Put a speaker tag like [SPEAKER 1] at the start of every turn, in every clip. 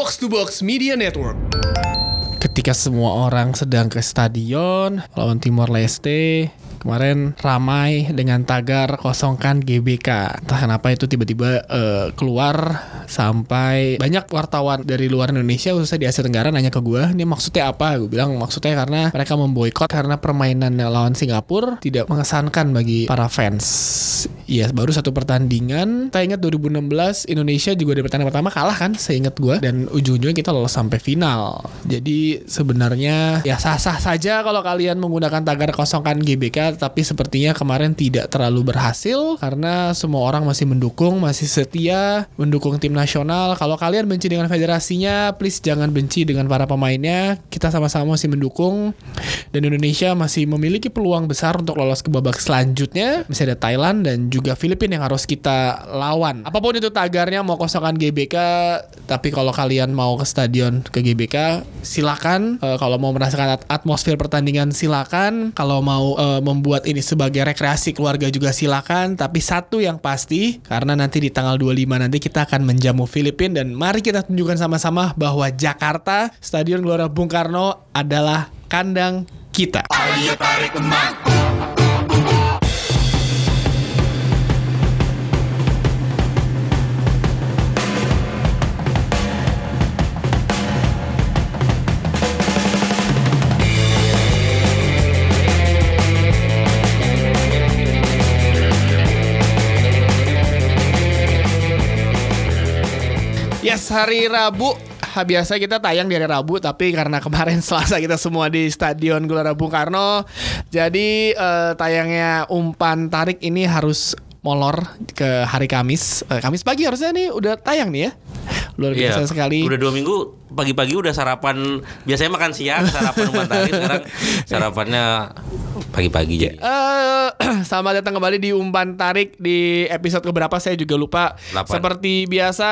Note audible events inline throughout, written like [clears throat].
[SPEAKER 1] Box to Box Media Network. Ketika semua orang sedang ke stadion lawan Timor Leste, kemarin ramai dengan tagar kosongkan GBK. Entah kenapa itu tiba-tiba eh, keluar sampai banyak wartawan dari luar Indonesia khususnya di Asia Tenggara nanya ke gue, ini maksudnya apa? Gue bilang maksudnya karena mereka memboikot karena permainan lawan Singapura tidak mengesankan bagi para fans. Iya, baru satu pertandingan. Saya ingat 2016 Indonesia juga di pertandingan pertama kalah kan, saya ingat gue dan ujung-ujungnya kita lolos sampai final. Jadi sebenarnya ya sah-sah saja kalau kalian menggunakan tagar kosongkan GBK tapi sepertinya kemarin tidak terlalu berhasil karena semua orang masih mendukung, masih setia mendukung tim nasional. Kalau kalian benci dengan federasinya, please jangan benci dengan para pemainnya. Kita sama-sama masih mendukung dan Indonesia masih memiliki peluang besar untuk lolos ke babak selanjutnya. Masih ada Thailand dan juga Filipina yang harus kita lawan. Apa pun itu tagarnya mau kosongkan GBK, tapi kalau kalian mau ke stadion ke GBK, silakan. Eh, kalau mau merasakan at- atmosfer pertandingan silakan. Kalau mau eh, membuat ini sebagai rekreasi keluarga juga silakan. Tapi satu yang pasti, karena nanti di tanggal 25 nanti kita akan menjamu Filipina dan mari kita tunjukkan sama-sama bahwa Jakarta, Stadion Gelora Bung Karno adalah kandang kita. Yes, hari Rabu. Biasa kita tayang di hari Rabu tapi karena kemarin [laughs] Selasa kita semua di Stadion Gelora Bung Karno. Jadi eh, tayangnya umpan tarik ini harus molor ke hari Kamis. Eh, Kamis pagi harusnya nih udah tayang nih ya. Luar biasa sekali.
[SPEAKER 2] Iya, Udah dua minggu pagi-pagi udah sarapan. Biasanya makan siang, sarapan umpan tarik. [laughs] Sekarang sarapannya pagi-pagi jadi.
[SPEAKER 1] Eh, [clears throat] selamat datang kembali di umpan tarik di episode keberapa saya juga lupa.
[SPEAKER 2] Delapan.
[SPEAKER 1] Seperti biasa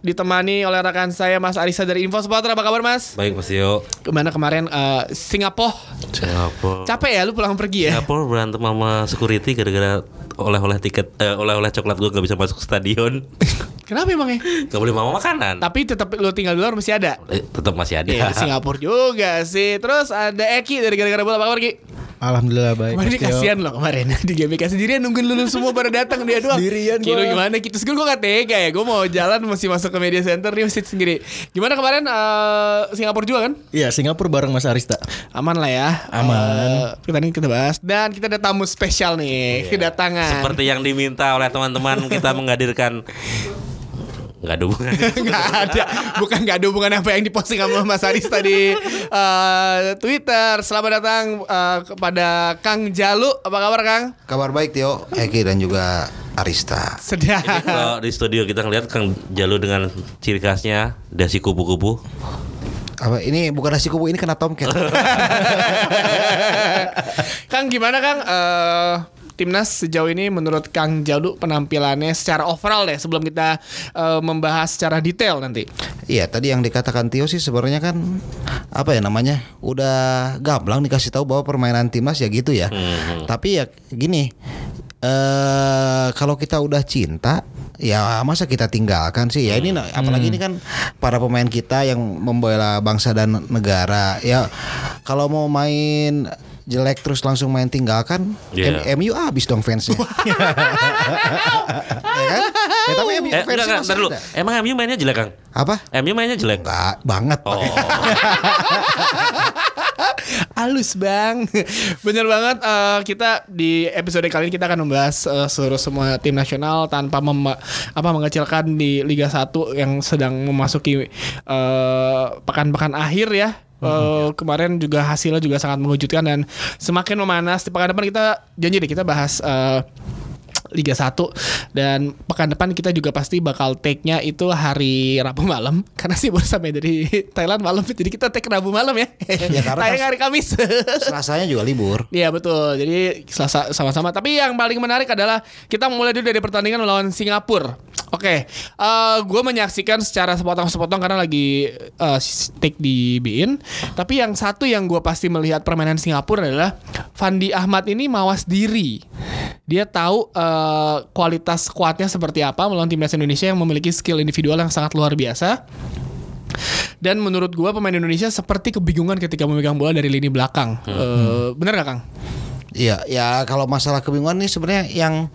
[SPEAKER 1] ditemani oleh rekan saya Mas Arisa dari Info Supporter. Apa kabar Mas?
[SPEAKER 2] Baik Mas Tio.
[SPEAKER 1] Ke mana kemarin eh, Singapura?
[SPEAKER 2] Singapura.
[SPEAKER 1] Capek ya lu pulang pergi ya?
[SPEAKER 2] Singapura berantem sama security gara-gara oleh-oleh tiket eh, oleh-oleh coklat gue gak bisa masuk stadion. [laughs]
[SPEAKER 1] Kenapa emangnya?
[SPEAKER 2] Gak boleh bawa makanan.
[SPEAKER 1] Tapi tetap lu tinggal di luar masih ada.
[SPEAKER 2] Eh, tetap masih ada.
[SPEAKER 1] Iya, di [laughs] Singapura juga sih. Terus ada Eki dari gara-gara bola apa kabar Ki?
[SPEAKER 3] Alhamdulillah baik.
[SPEAKER 1] Kemarin ini
[SPEAKER 3] Mas
[SPEAKER 1] kasihan loh kemarin [laughs] di GBK sendirian nungguin lulu semua pada datang dia doang.
[SPEAKER 3] Sendirian
[SPEAKER 1] Kilo
[SPEAKER 3] gua.
[SPEAKER 1] gimana gitu? Terus gue gak tega ya. Gue mau jalan masih masuk ke media center dia mesti sendiri. Gimana kemarin eh, Singapura juga kan?
[SPEAKER 3] Iya Singapura bareng Mas Arista.
[SPEAKER 1] Aman lah ya.
[SPEAKER 3] Aman.
[SPEAKER 1] Eh, kita ini kita bahas dan kita ada tamu spesial nih kedatangan.
[SPEAKER 2] Seperti yang diminta oleh teman-teman kita menghadirkan [laughs] nggak ada hubungannya. [laughs]
[SPEAKER 1] nggak ada bukan nggak ada hubungan apa yang diposting sama Mas Aris tadi eh, Twitter selamat datang eh, kepada Kang Jalu apa kabar Kang
[SPEAKER 4] Kabar baik Tio, Eki dan juga Arista.
[SPEAKER 1] sedang
[SPEAKER 2] Jadi kalau di studio kita ngeliat Kang Jalu dengan ciri khasnya dasi kupu-kupu.
[SPEAKER 4] Apa ini bukan nasi kubu ini kena tomcat. [laughs]
[SPEAKER 1] Kang gimana Kang Eh, timnas sejauh ini menurut Kang Jalu penampilannya secara overall deh sebelum kita eh, membahas secara detail nanti.
[SPEAKER 4] Iya, tadi yang dikatakan Tio sih sebenarnya kan apa ya namanya? Udah gamblang dikasih tahu bahwa permainan timnas ya gitu ya. Tapi ya gini, eh kalau kita udah cinta ya masa kita tinggalkan sih? Ya ini apalagi ini kan para pemain kita yang membela bangsa dan negara. Ya kalau mau main jelek terus langsung main tinggalkan. M- MU abis dong fansnya [laughs] ya kan ya, tapi MU
[SPEAKER 2] Eh,
[SPEAKER 4] fansnya
[SPEAKER 2] enggak, dulu. Emang MU mainnya jelek, Kang?
[SPEAKER 4] apa
[SPEAKER 2] MU mainnya jelek.
[SPEAKER 4] Enggak banget
[SPEAKER 2] Oh. [laughs]
[SPEAKER 1] Halus bang Bener banget eh, Kita di episode kali ini Kita akan membahas eh, Seluruh semua tim nasional Tanpa mem- apa mengecilkan di Liga 1 Yang sedang memasuki eh, Pekan-pekan akhir ya Eh, kemarin juga hasilnya juga sangat mengejutkan dan semakin memanas di pekan depan kita janji deh kita bahas eh, Liga 1 dan pekan depan kita juga pasti bakal take-nya itu hari Rabu malam [laughs] karena sih baru sampai dari Thailand malam jadi kita take Rabu malam ya.
[SPEAKER 4] Ya,
[SPEAKER 1] Tayang hari Kamis. [laughs]
[SPEAKER 4] Selasanya juga libur
[SPEAKER 1] Iya betul. Jadi selasa sama-sama. Tapi yang paling menarik adalah kita mulai dulu dari pertandingan melawan Singapura. Oke, gue menyaksikan secara sepotong-sepotong karena lagi eh, take di BIN. Tapi yang satu yang gue pasti melihat permainan Singapura adalah Fandi Ahmad ini mawas diri. Dia tahu eh, kualitas kuatnya seperti apa melawan timnas Indonesia yang memiliki skill individual yang sangat luar biasa. Dan menurut gua pemain Indonesia seperti kebingungan ketika memegang bola dari lini belakang. Eh, bener gak Kang?
[SPEAKER 4] Iya, ya kalau masalah kebingungan ini sebenarnya yang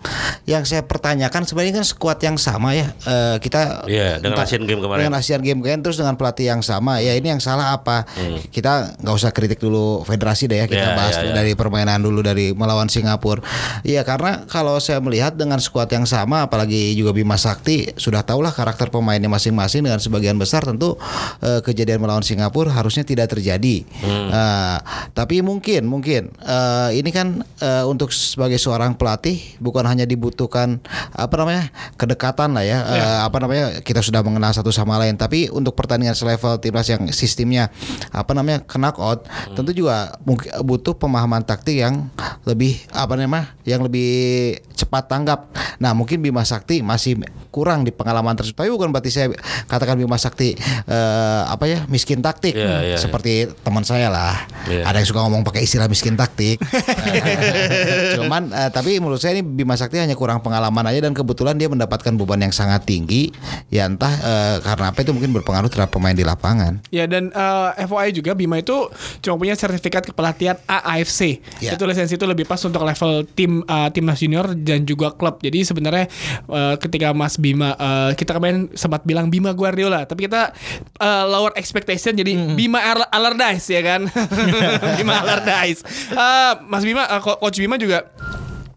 [SPEAKER 4] yang saya pertanyakan sebenarnya kan skuad yang sama ya. Eh, kita
[SPEAKER 2] Iya, dengan
[SPEAKER 4] entah-
[SPEAKER 2] Asian Game kemarin.
[SPEAKER 4] Dengan Asian Game kemarin terus dengan pelatih yang sama. Ya ini yang salah apa? Kita nggak usah kritik dulu federasi deh ya. Kita
[SPEAKER 2] Iya,
[SPEAKER 4] bahas
[SPEAKER 2] iya, iya.
[SPEAKER 4] dari permainan dulu dari melawan Singapura. Iya, karena kalau saya melihat dengan skuad yang sama apalagi juga Bima Sakti sudah tahulah karakter pemainnya masing-masing dengan sebagian besar tentu eh, kejadian melawan Singapura harusnya tidak terjadi. Nah, tapi mungkin mungkin eh, ini kan eh, untuk sebagai seorang pelatih bukan hanya dibutuhkan apa namanya kedekatan lah ya, eh, apa namanya kita sudah mengenal satu sama lain. Tapi untuk pertandingan selevel timnas yang sistemnya apa namanya knockout, tentu juga mungkin butuh pemahaman taktik yang lebih apa namanya, yang lebih cepat tanggap. Nah mungkin Bima Sakti masih kurang di pengalaman tersebut. Tapi bukan berarti saya katakan Bima Sakti eh, apa ya miskin taktik,
[SPEAKER 2] Iya, iya,
[SPEAKER 4] seperti teman saya lah.
[SPEAKER 2] Iya.
[SPEAKER 4] Ada yang suka ngomong pakai istilah miskin taktik. [laughs] [laughs] Cuman eh, tapi menurut saya ini Bima Sakti hanya kurang pengalaman aja dan kebetulan dia mendapatkan beban yang sangat tinggi. Ya entah eh, karena apa itu mungkin berpengaruh terhadap pemain di lapangan.
[SPEAKER 1] Ya dan eh, FYI juga Bima itu cuma punya sertifikat kepelatihan AAFC.
[SPEAKER 4] Ya.
[SPEAKER 1] Itu lisensi itu lebih pas untuk level tim eh, timnas junior dan juga klub. Jadi sebenarnya eh, ketika Mas Bima eh, kita kemarin sempat bilang Bima Guardiola, tapi kita eh, lower expectation jadi Bima Al- Allardyce ya kan. [laughs] Bima Allardyce. Eh, Mas Bima eh, Co- coach Bima juga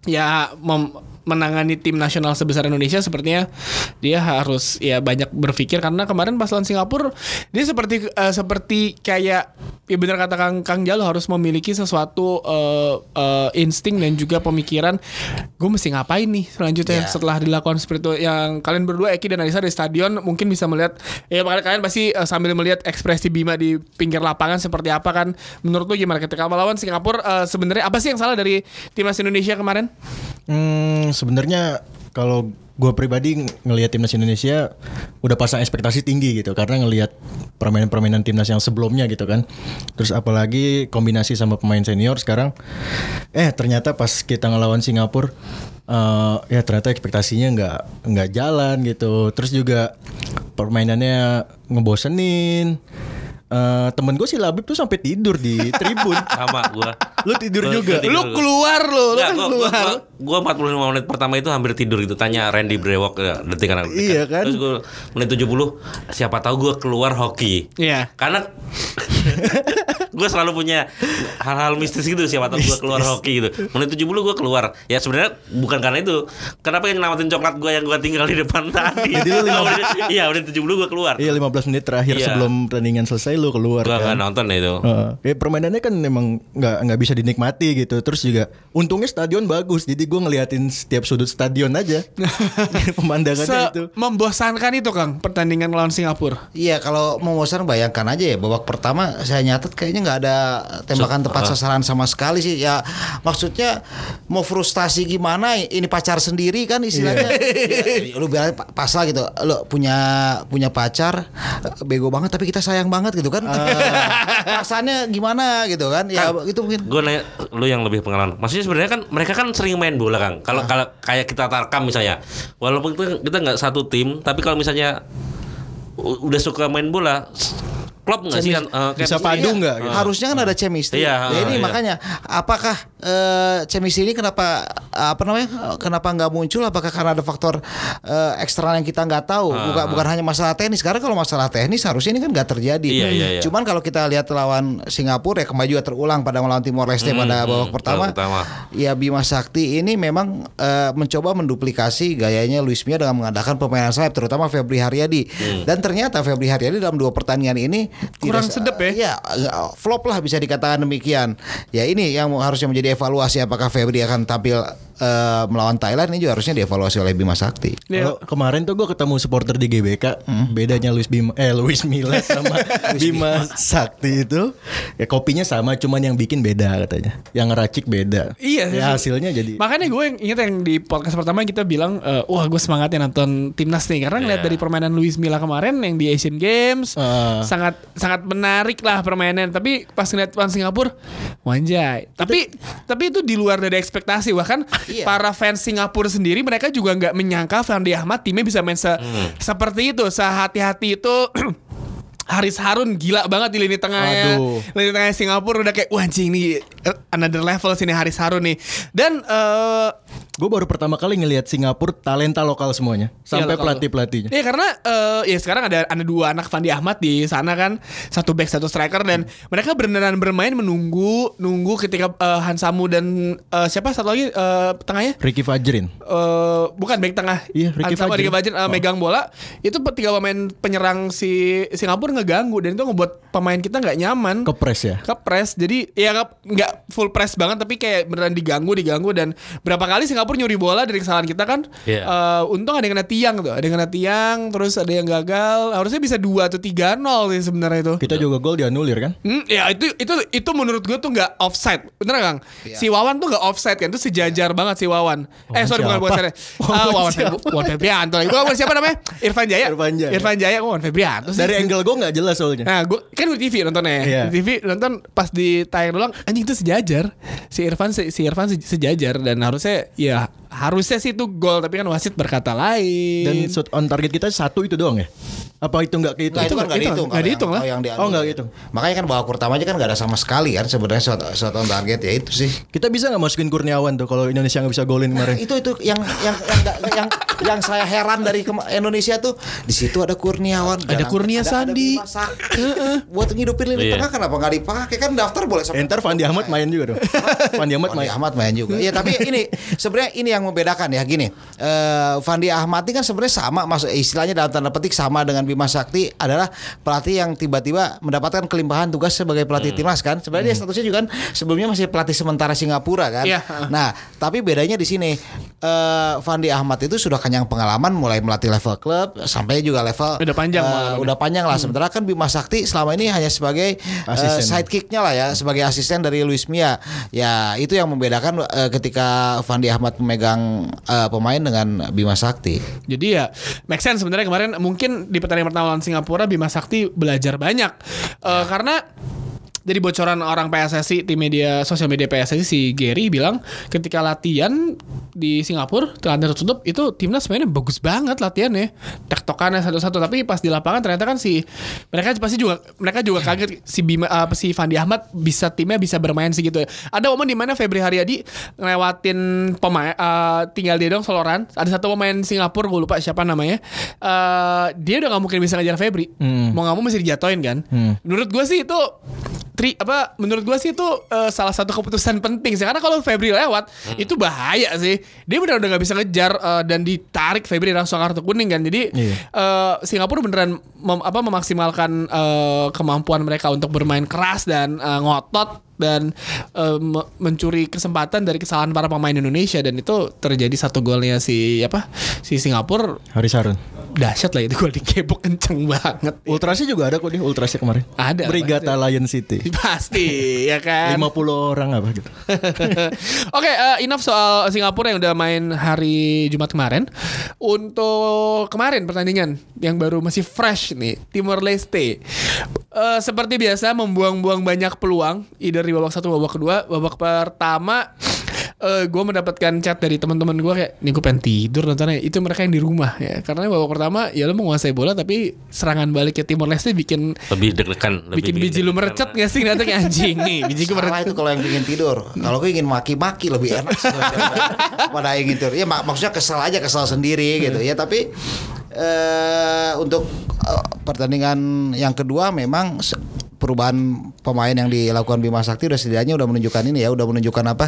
[SPEAKER 1] ya mem- menangani tim nasional sebesar Indonesia sepertinya dia harus ya banyak berpikir karena kemarin pas lawan Singapura dia seperti eh, seperti kayak ya benar kata Kang Kang Jalo harus memiliki sesuatu eh, eh, insting dan juga pemikiran gue mesti ngapain nih selanjutnya
[SPEAKER 4] Ya.
[SPEAKER 1] setelah dilakukan seperti itu yang kalian berdua Eki dan Alisa di stadion mungkin bisa melihat ya kalian kalian pasti eh, sambil melihat ekspresi Bima di pinggir lapangan seperti apa kan menurut lu gimana ketika melawan Singapura eh, sebenarnya apa sih yang salah dari timnas Indonesia kemarin?
[SPEAKER 3] Hmm, sebenarnya kalau gue pribadi ng- ngelihat timnas Indonesia udah pasang ekspektasi tinggi gitu karena ngelihat permainan-permainan timnas yang sebelumnya gitu kan. Terus apalagi kombinasi sama pemain senior sekarang eh ternyata pas kita ngelawan Singapura eh, ya ternyata ekspektasinya nggak nggak jalan gitu. Terus juga permainannya ngebosenin. Eh, temen gue si Labib tuh sampai tidur di tribun. [laughs]
[SPEAKER 2] Sama gua.
[SPEAKER 3] Lu tidur
[SPEAKER 2] Gua-
[SPEAKER 3] juga?
[SPEAKER 2] tidur
[SPEAKER 1] Lu
[SPEAKER 2] gua.
[SPEAKER 1] keluar lu, lu kan
[SPEAKER 2] gua,
[SPEAKER 1] keluar.
[SPEAKER 2] gua, gua, gua 45 menit pertama itu hampir tidur gitu. Tanya Randy Brewok ya, detik kan
[SPEAKER 3] Iya kan?
[SPEAKER 2] Terus gua menit 70 siapa tahu gua keluar hoki.
[SPEAKER 1] Iya.
[SPEAKER 2] Karena [laughs] gue selalu punya hal-hal mistis gitu siapa tahu gue keluar hoki gitu. Menit 70 gue keluar. Ya sebenarnya bukan karena itu. Kenapa yang nyelamatin coklat gue yang gue tinggal di depan [laughs] tadi?
[SPEAKER 3] Jadi lu lima-
[SPEAKER 2] Iya, menit 70 gue keluar.
[SPEAKER 3] Iya 15 menit terakhir
[SPEAKER 2] Iya.
[SPEAKER 3] sebelum pertandingan selesai lu keluar
[SPEAKER 2] Gue
[SPEAKER 3] kan.
[SPEAKER 2] nggak nonton itu.
[SPEAKER 3] Heeh. ya permainannya kan memang nggak nggak bisa dinikmati gitu. Terus juga untungnya stadion bagus, jadi gue ngeliatin setiap sudut stadion aja. [laughs] Pemandangannya
[SPEAKER 1] Se
[SPEAKER 3] itu.
[SPEAKER 1] membosankan itu Kang pertandingan melawan Singapura.
[SPEAKER 4] Iya kalau mau bosan bayangkan aja ya babak pertama saya nyatet kayaknya nggak ada tembakan tepat sasaran sama sekali sih. Ya maksudnya mau frustasi gimana ini pacar sendiri kan istilahnya. Ya, lu bilang pa- pas lah gitu lu punya punya pacar bego banget tapi kita sayang banget gitu kan. [laughs] Perasaannya gimana gitu kan? Ya itu mungkin.
[SPEAKER 2] Gue nanya lu yang lebih pengalaman. Maksudnya sebenarnya kan mereka kan sering main bola kan. Kalau
[SPEAKER 3] Ah.
[SPEAKER 2] kalau kayak kita tarkam misalnya, walaupun kita nggak satu tim, tapi kalau misalnya udah suka main bola, klub nggak sih? Kayak-
[SPEAKER 3] Bisa padu nggak gitu?
[SPEAKER 4] harusnya kan ada chemistry.
[SPEAKER 2] Iya,
[SPEAKER 4] ya ini
[SPEAKER 2] iya.
[SPEAKER 4] makanya apakah eh, chemistry ini kenapa apa namanya kenapa nggak muncul? Apakah karena ada faktor eh, eksternal yang kita nggak tahu? Bukan bukan hanya masalah teknis. Karena kalau masalah teknis harusnya ini kan nggak terjadi.
[SPEAKER 2] Iya, iya, iya.
[SPEAKER 4] cuman kalau kita lihat lawan Singapura ya kembali juga terulang pada melawan Timor Leste pada babak
[SPEAKER 2] hmm,
[SPEAKER 4] pertama.
[SPEAKER 2] babak pertama.
[SPEAKER 4] ya Bima Sakti ini memang eh, mencoba menduplikasi gayanya Luis Mia dengan mengadakan pemainan sayap terutama Febri Haryadi. Dan ternyata Febri Haryadi dalam dua pertandingan ini
[SPEAKER 1] Kurang
[SPEAKER 4] tidak-
[SPEAKER 1] sedep ya?
[SPEAKER 4] Eh, flop lah bisa dikatakan demikian. Ya ini yang harusnya menjadi evaluasi apakah Febri akan tampil eh, melawan Thailand ini juga harusnya dievaluasi oleh Bima Sakti.
[SPEAKER 1] Iya.
[SPEAKER 3] Kalau kemarin tuh gue ketemu supporter di GBK, bedanya Luis Bima eh Luis Mila [laughs] sama Bima Sakti itu ya kopinya sama cuman yang bikin beda katanya. Yang ngeracik beda.
[SPEAKER 1] Iya,
[SPEAKER 3] Ya hasilnya jadi
[SPEAKER 1] Makanya gue yang ingat yang di podcast pertama kita bilang eh, wah gue semangatnya nonton timnas nih karena ngeliat
[SPEAKER 2] Iya.
[SPEAKER 1] dari permainan Luis Milla kemarin yang di Asian Games
[SPEAKER 3] Ah.
[SPEAKER 1] sangat sangat menarik lah permainan tapi pas ngeliat lawan Singapura wanjai tapi tapi itu di luar dari ekspektasi bahkan
[SPEAKER 4] Iya.
[SPEAKER 1] para fans Singapura sendiri mereka juga nggak menyangka Fandi Ahmad timnya bisa main se- seperti itu sehati-hati itu [clears throat] Haris Harun gila banget di lini tengahnya.
[SPEAKER 3] Aduh.
[SPEAKER 1] Lini tengah Singapura udah kayak wah anjing nih eh, another level sini Haris Harun nih. Dan eh
[SPEAKER 3] Gue baru pertama kali ngelihat Singapura talenta lokal semuanya, sampai
[SPEAKER 1] Iya,
[SPEAKER 3] pelatih pelatihnya.
[SPEAKER 1] Iya karena eh, ya sekarang ada ada dua anak Fandi Ahmad di sana kan satu back satu striker dan mereka beneran bermain menunggu nunggu ketika eh, Hansamu dan eh, siapa satu lagi eh, tengahnya
[SPEAKER 3] Ricky Fajrin.
[SPEAKER 1] eh bukan back tengah
[SPEAKER 3] Iya, Ricky
[SPEAKER 1] Hansamu
[SPEAKER 3] Fajrin.
[SPEAKER 1] Ricky Fajrin, eh,
[SPEAKER 3] Oh.
[SPEAKER 1] megang bola itu tiga pemain penyerang si Singapura ngeganggu dan itu ngebuat pemain kita nggak nyaman.
[SPEAKER 3] Kepres ya.
[SPEAKER 1] kepres. Jadi ya nggak- full press banget tapi kayak beneran diganggu diganggu. Dan berapa kali Singapura nyuri bola dari kesalahan kita kan
[SPEAKER 2] Iya.
[SPEAKER 1] Eh, untung ada yang kena tiang tuh. Ada yang kena tiang terus ada yang gagal. Harusnya bisa dua atau tiga nol sih sebenarnya itu.
[SPEAKER 3] Kita juga gol dianulir kan?
[SPEAKER 1] Hmm, ya itu itu itu menurut gue tuh nggak offside. Bener kang?
[SPEAKER 3] Iya.
[SPEAKER 1] si Wawan tuh nggak offside kan? Itu sejajar banget si Wawan. Eh sorry bukan
[SPEAKER 3] siapa?
[SPEAKER 1] bukan sorry [laughs]
[SPEAKER 3] Wawan
[SPEAKER 1] Ah, Wawan Wawan Febrianto itu Wawan siapa namanya? Irfan Jaya.
[SPEAKER 3] Irfan Jaya.
[SPEAKER 1] Irfan Jaya Wawan Febrianto sih.
[SPEAKER 3] Dari angle gue nggak jelas soalnya.
[SPEAKER 1] Nah, gue kan di TV nontonnya.
[SPEAKER 3] Iya.
[SPEAKER 1] Di TV nonton pas di tayang ulang anjing itu sejajar. Si Irfan si, si Irfan se- sejajar dan harusnya ya harusnya sih itu gol tapi kan wasit berkata lain.
[SPEAKER 3] Dan shot on target kita satu itu doang ya? Apa itu nggak kehitung?
[SPEAKER 4] Nah, itu kan nggak
[SPEAKER 1] itu
[SPEAKER 4] dihitung.
[SPEAKER 1] nggak dihitung
[SPEAKER 4] yang-
[SPEAKER 1] lah.
[SPEAKER 4] kalau yang.
[SPEAKER 3] Oh, nggak dihitung.
[SPEAKER 4] Makanya kan babak pertama aja kan nggak ada sama sekali kan sebenarnya shot, shot on target ya itu sih.
[SPEAKER 3] Kita bisa nggak masukin Kurniawan tuh kalau Indonesia nggak bisa golin
[SPEAKER 4] Nah,
[SPEAKER 3] kemarin?
[SPEAKER 4] itu itu yang yang yang nggak- yang yang saya heran dari Indonesia tuh di situ ada Kurniawan,
[SPEAKER 1] Ada Kurnia Sandi.
[SPEAKER 4] Bima Sakti. buat ngidupin lini
[SPEAKER 2] Iya.
[SPEAKER 4] tengah kenapa nggak dipakai kan daftar boleh sampai
[SPEAKER 3] Entar Fandi Ahmad main juga dong. Fandi Ahmad main.
[SPEAKER 4] Ahmad main juga. Ya tapi ini sebenarnya ini yang membedakan ya gini. Eh Fandi Ahmad ini kan sebenarnya sama masuk istilahnya dalam tanda petik sama dengan Bima Sakti adalah pelatih yang tiba-tiba mendapatkan kelimpahan tugas sebagai pelatih timnas kan. Sebenarnya dia statusnya juga kan sebelumnya masih pelatih sementara Singapura kan.
[SPEAKER 1] Iya.
[SPEAKER 4] Nah, tapi bedanya di sini eh Fandi Ahmad itu sudah kenyang pengalaman mulai melatih level klub sampai juga level
[SPEAKER 1] Udah panjang pengalamannya.
[SPEAKER 4] udah panjang lah. Sementara kan Bima Sakti selama ini hanya sebagai eh,
[SPEAKER 3] Asisten.
[SPEAKER 4] sidekicknya lah ya sebagai asisten dari Luis Mia. Ya itu yang membedakan eh, ketika Fandi Ahmad memegang eh, pemain dengan Bima Sakti.
[SPEAKER 1] Jadi ya make sense sebenarnya kemarin mungkin di pertandingan pertama lawan Singapura Bima Sakti belajar banyak Eh, karena dari bocoran orang PSSI di media sosial media PSSI si Gary bilang ketika latihan di Singapura latihan tertutup itu timnas mainnya bagus banget latihannya tektokannya satu-satu tapi pas di lapangan ternyata kan si mereka pasti juga mereka juga kaget si Bima apa si Fandi Ahmad bisa timnya bisa bermain segitu ya. Ada momen di mana Febri Haryadi ngelewatin pemain eh, tinggal dia dong soloran. Ada satu pemain Singapura gue lupa siapa namanya. Eh, dia udah nggak mungkin bisa ngejar Febri. Mau nggak mau mesti dijatoin kan. Menurut gue sih itu tri apa menurut gua sih itu eh, salah satu keputusan penting sih. Karena kalau Febri lewat itu bahaya sih. Dia benar udah nggak bisa ngejar eh, dan ditarik Febri langsung kartu kuning kan. Jadi
[SPEAKER 3] Iya.
[SPEAKER 1] eh, Singapura beneran mem- apa memaksimalkan eh, kemampuan mereka untuk bermain keras dan eh, ngotot dan me- mencuri kesempatan dari kesalahan para pemain Indonesia dan itu terjadi satu golnya si apa si Singapura
[SPEAKER 3] Haris Harun.
[SPEAKER 1] dahsyat lah itu gol dikebok kenceng banget
[SPEAKER 3] Ultrasnya juga ada kok di Ultrasnya kemarin.
[SPEAKER 1] Ada,
[SPEAKER 3] Brigata Lion City. [laughs]
[SPEAKER 1] pasti ya kan
[SPEAKER 3] 50 orang apa gitu. [laughs]
[SPEAKER 1] Oke, eh, enough soal Singapura yang udah main hari Jumat kemarin. Untuk kemarin pertandingan yang baru masih fresh nih, Timor Leste. Eh, seperti biasa membuang-buang banyak peluang, either di babak satu, babak kedua, babak pertama. eh gue mendapatkan chat dari teman-teman gue kayak nih gue pengen tidur nontonnya itu mereka yang di rumah ya karena babak pertama ya lo menguasai bola tapi serangan balik ke Timor Leste bikin
[SPEAKER 2] Lebih deg-degan, lebih
[SPEAKER 1] bikin biji lu merecet gak sih nanti kayak anjing nih biji gue merecet
[SPEAKER 4] itu kalau yang ingin tidur. Kalau gue ingin maki-maki lebih enak sih pada ingin tidur. Ya mak- maksudnya kesel aja kesel sendiri gitu ya. Tapi eh untuk eh, pertandingan yang kedua memang perubahan pemain yang dilakukan Bima Sakti udah setidaknya udah menunjukkan ini ya udah menunjukkan apa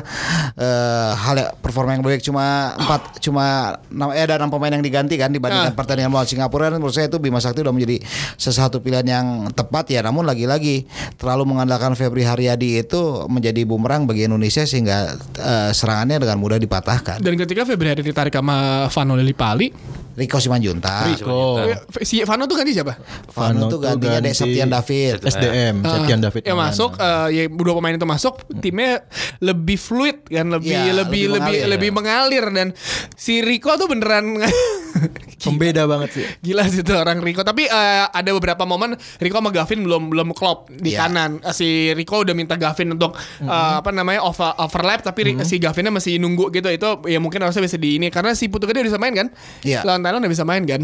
[SPEAKER 4] eh hal ya- performa yang baik. Cuma empat cuma enam eh ada enam pemain yang diganti kan dibandingkan
[SPEAKER 1] Ah.
[SPEAKER 4] pertandingan melawan Singapura. Dan menurut saya itu Bima Sakti udah menjadi sesuatu pilihan yang tepat ya. Namun lagi-lagi terlalu mengandalkan Febri Haryadi itu menjadi bumerang bagi Indonesia sehingga eh, serangannya dengan mudah dipatahkan.
[SPEAKER 1] Dan ketika Februari ditarik sama Vano Lillipali,
[SPEAKER 4] Rico Simanjuntak
[SPEAKER 3] Rico.
[SPEAKER 1] eh, si Vano tuh ganti siapa?
[SPEAKER 4] Vano tuh gantinya Dek Septian David
[SPEAKER 3] SDM, Septian David.
[SPEAKER 1] Ya masuk, eh, ya dua pemain itu masuk, timnya lebih fluid kan, lebih
[SPEAKER 4] Iya,
[SPEAKER 1] lebih
[SPEAKER 4] lebih
[SPEAKER 1] lebih
[SPEAKER 4] mengalir.
[SPEAKER 1] lebih mengalir dan si Rico tuh beneran [laughs] [laughs]
[SPEAKER 3] Pembeda banget sih.
[SPEAKER 1] Gila sih itu orang Rico. Tapi eh, ada beberapa momen Rico sama Gavin belum belum klop di
[SPEAKER 4] Iya.
[SPEAKER 1] kanan. Eh, Si Rico udah minta Gavin untuk eh, apa namanya over, overlap tapi Ri- si Gavinnya masih nunggu gitu. Itu ya mungkin harusnya bisa di ini karena si Putu Gede udah bisa main kan?
[SPEAKER 4] Iya.
[SPEAKER 1] Lawan Thailand udah bisa main kan?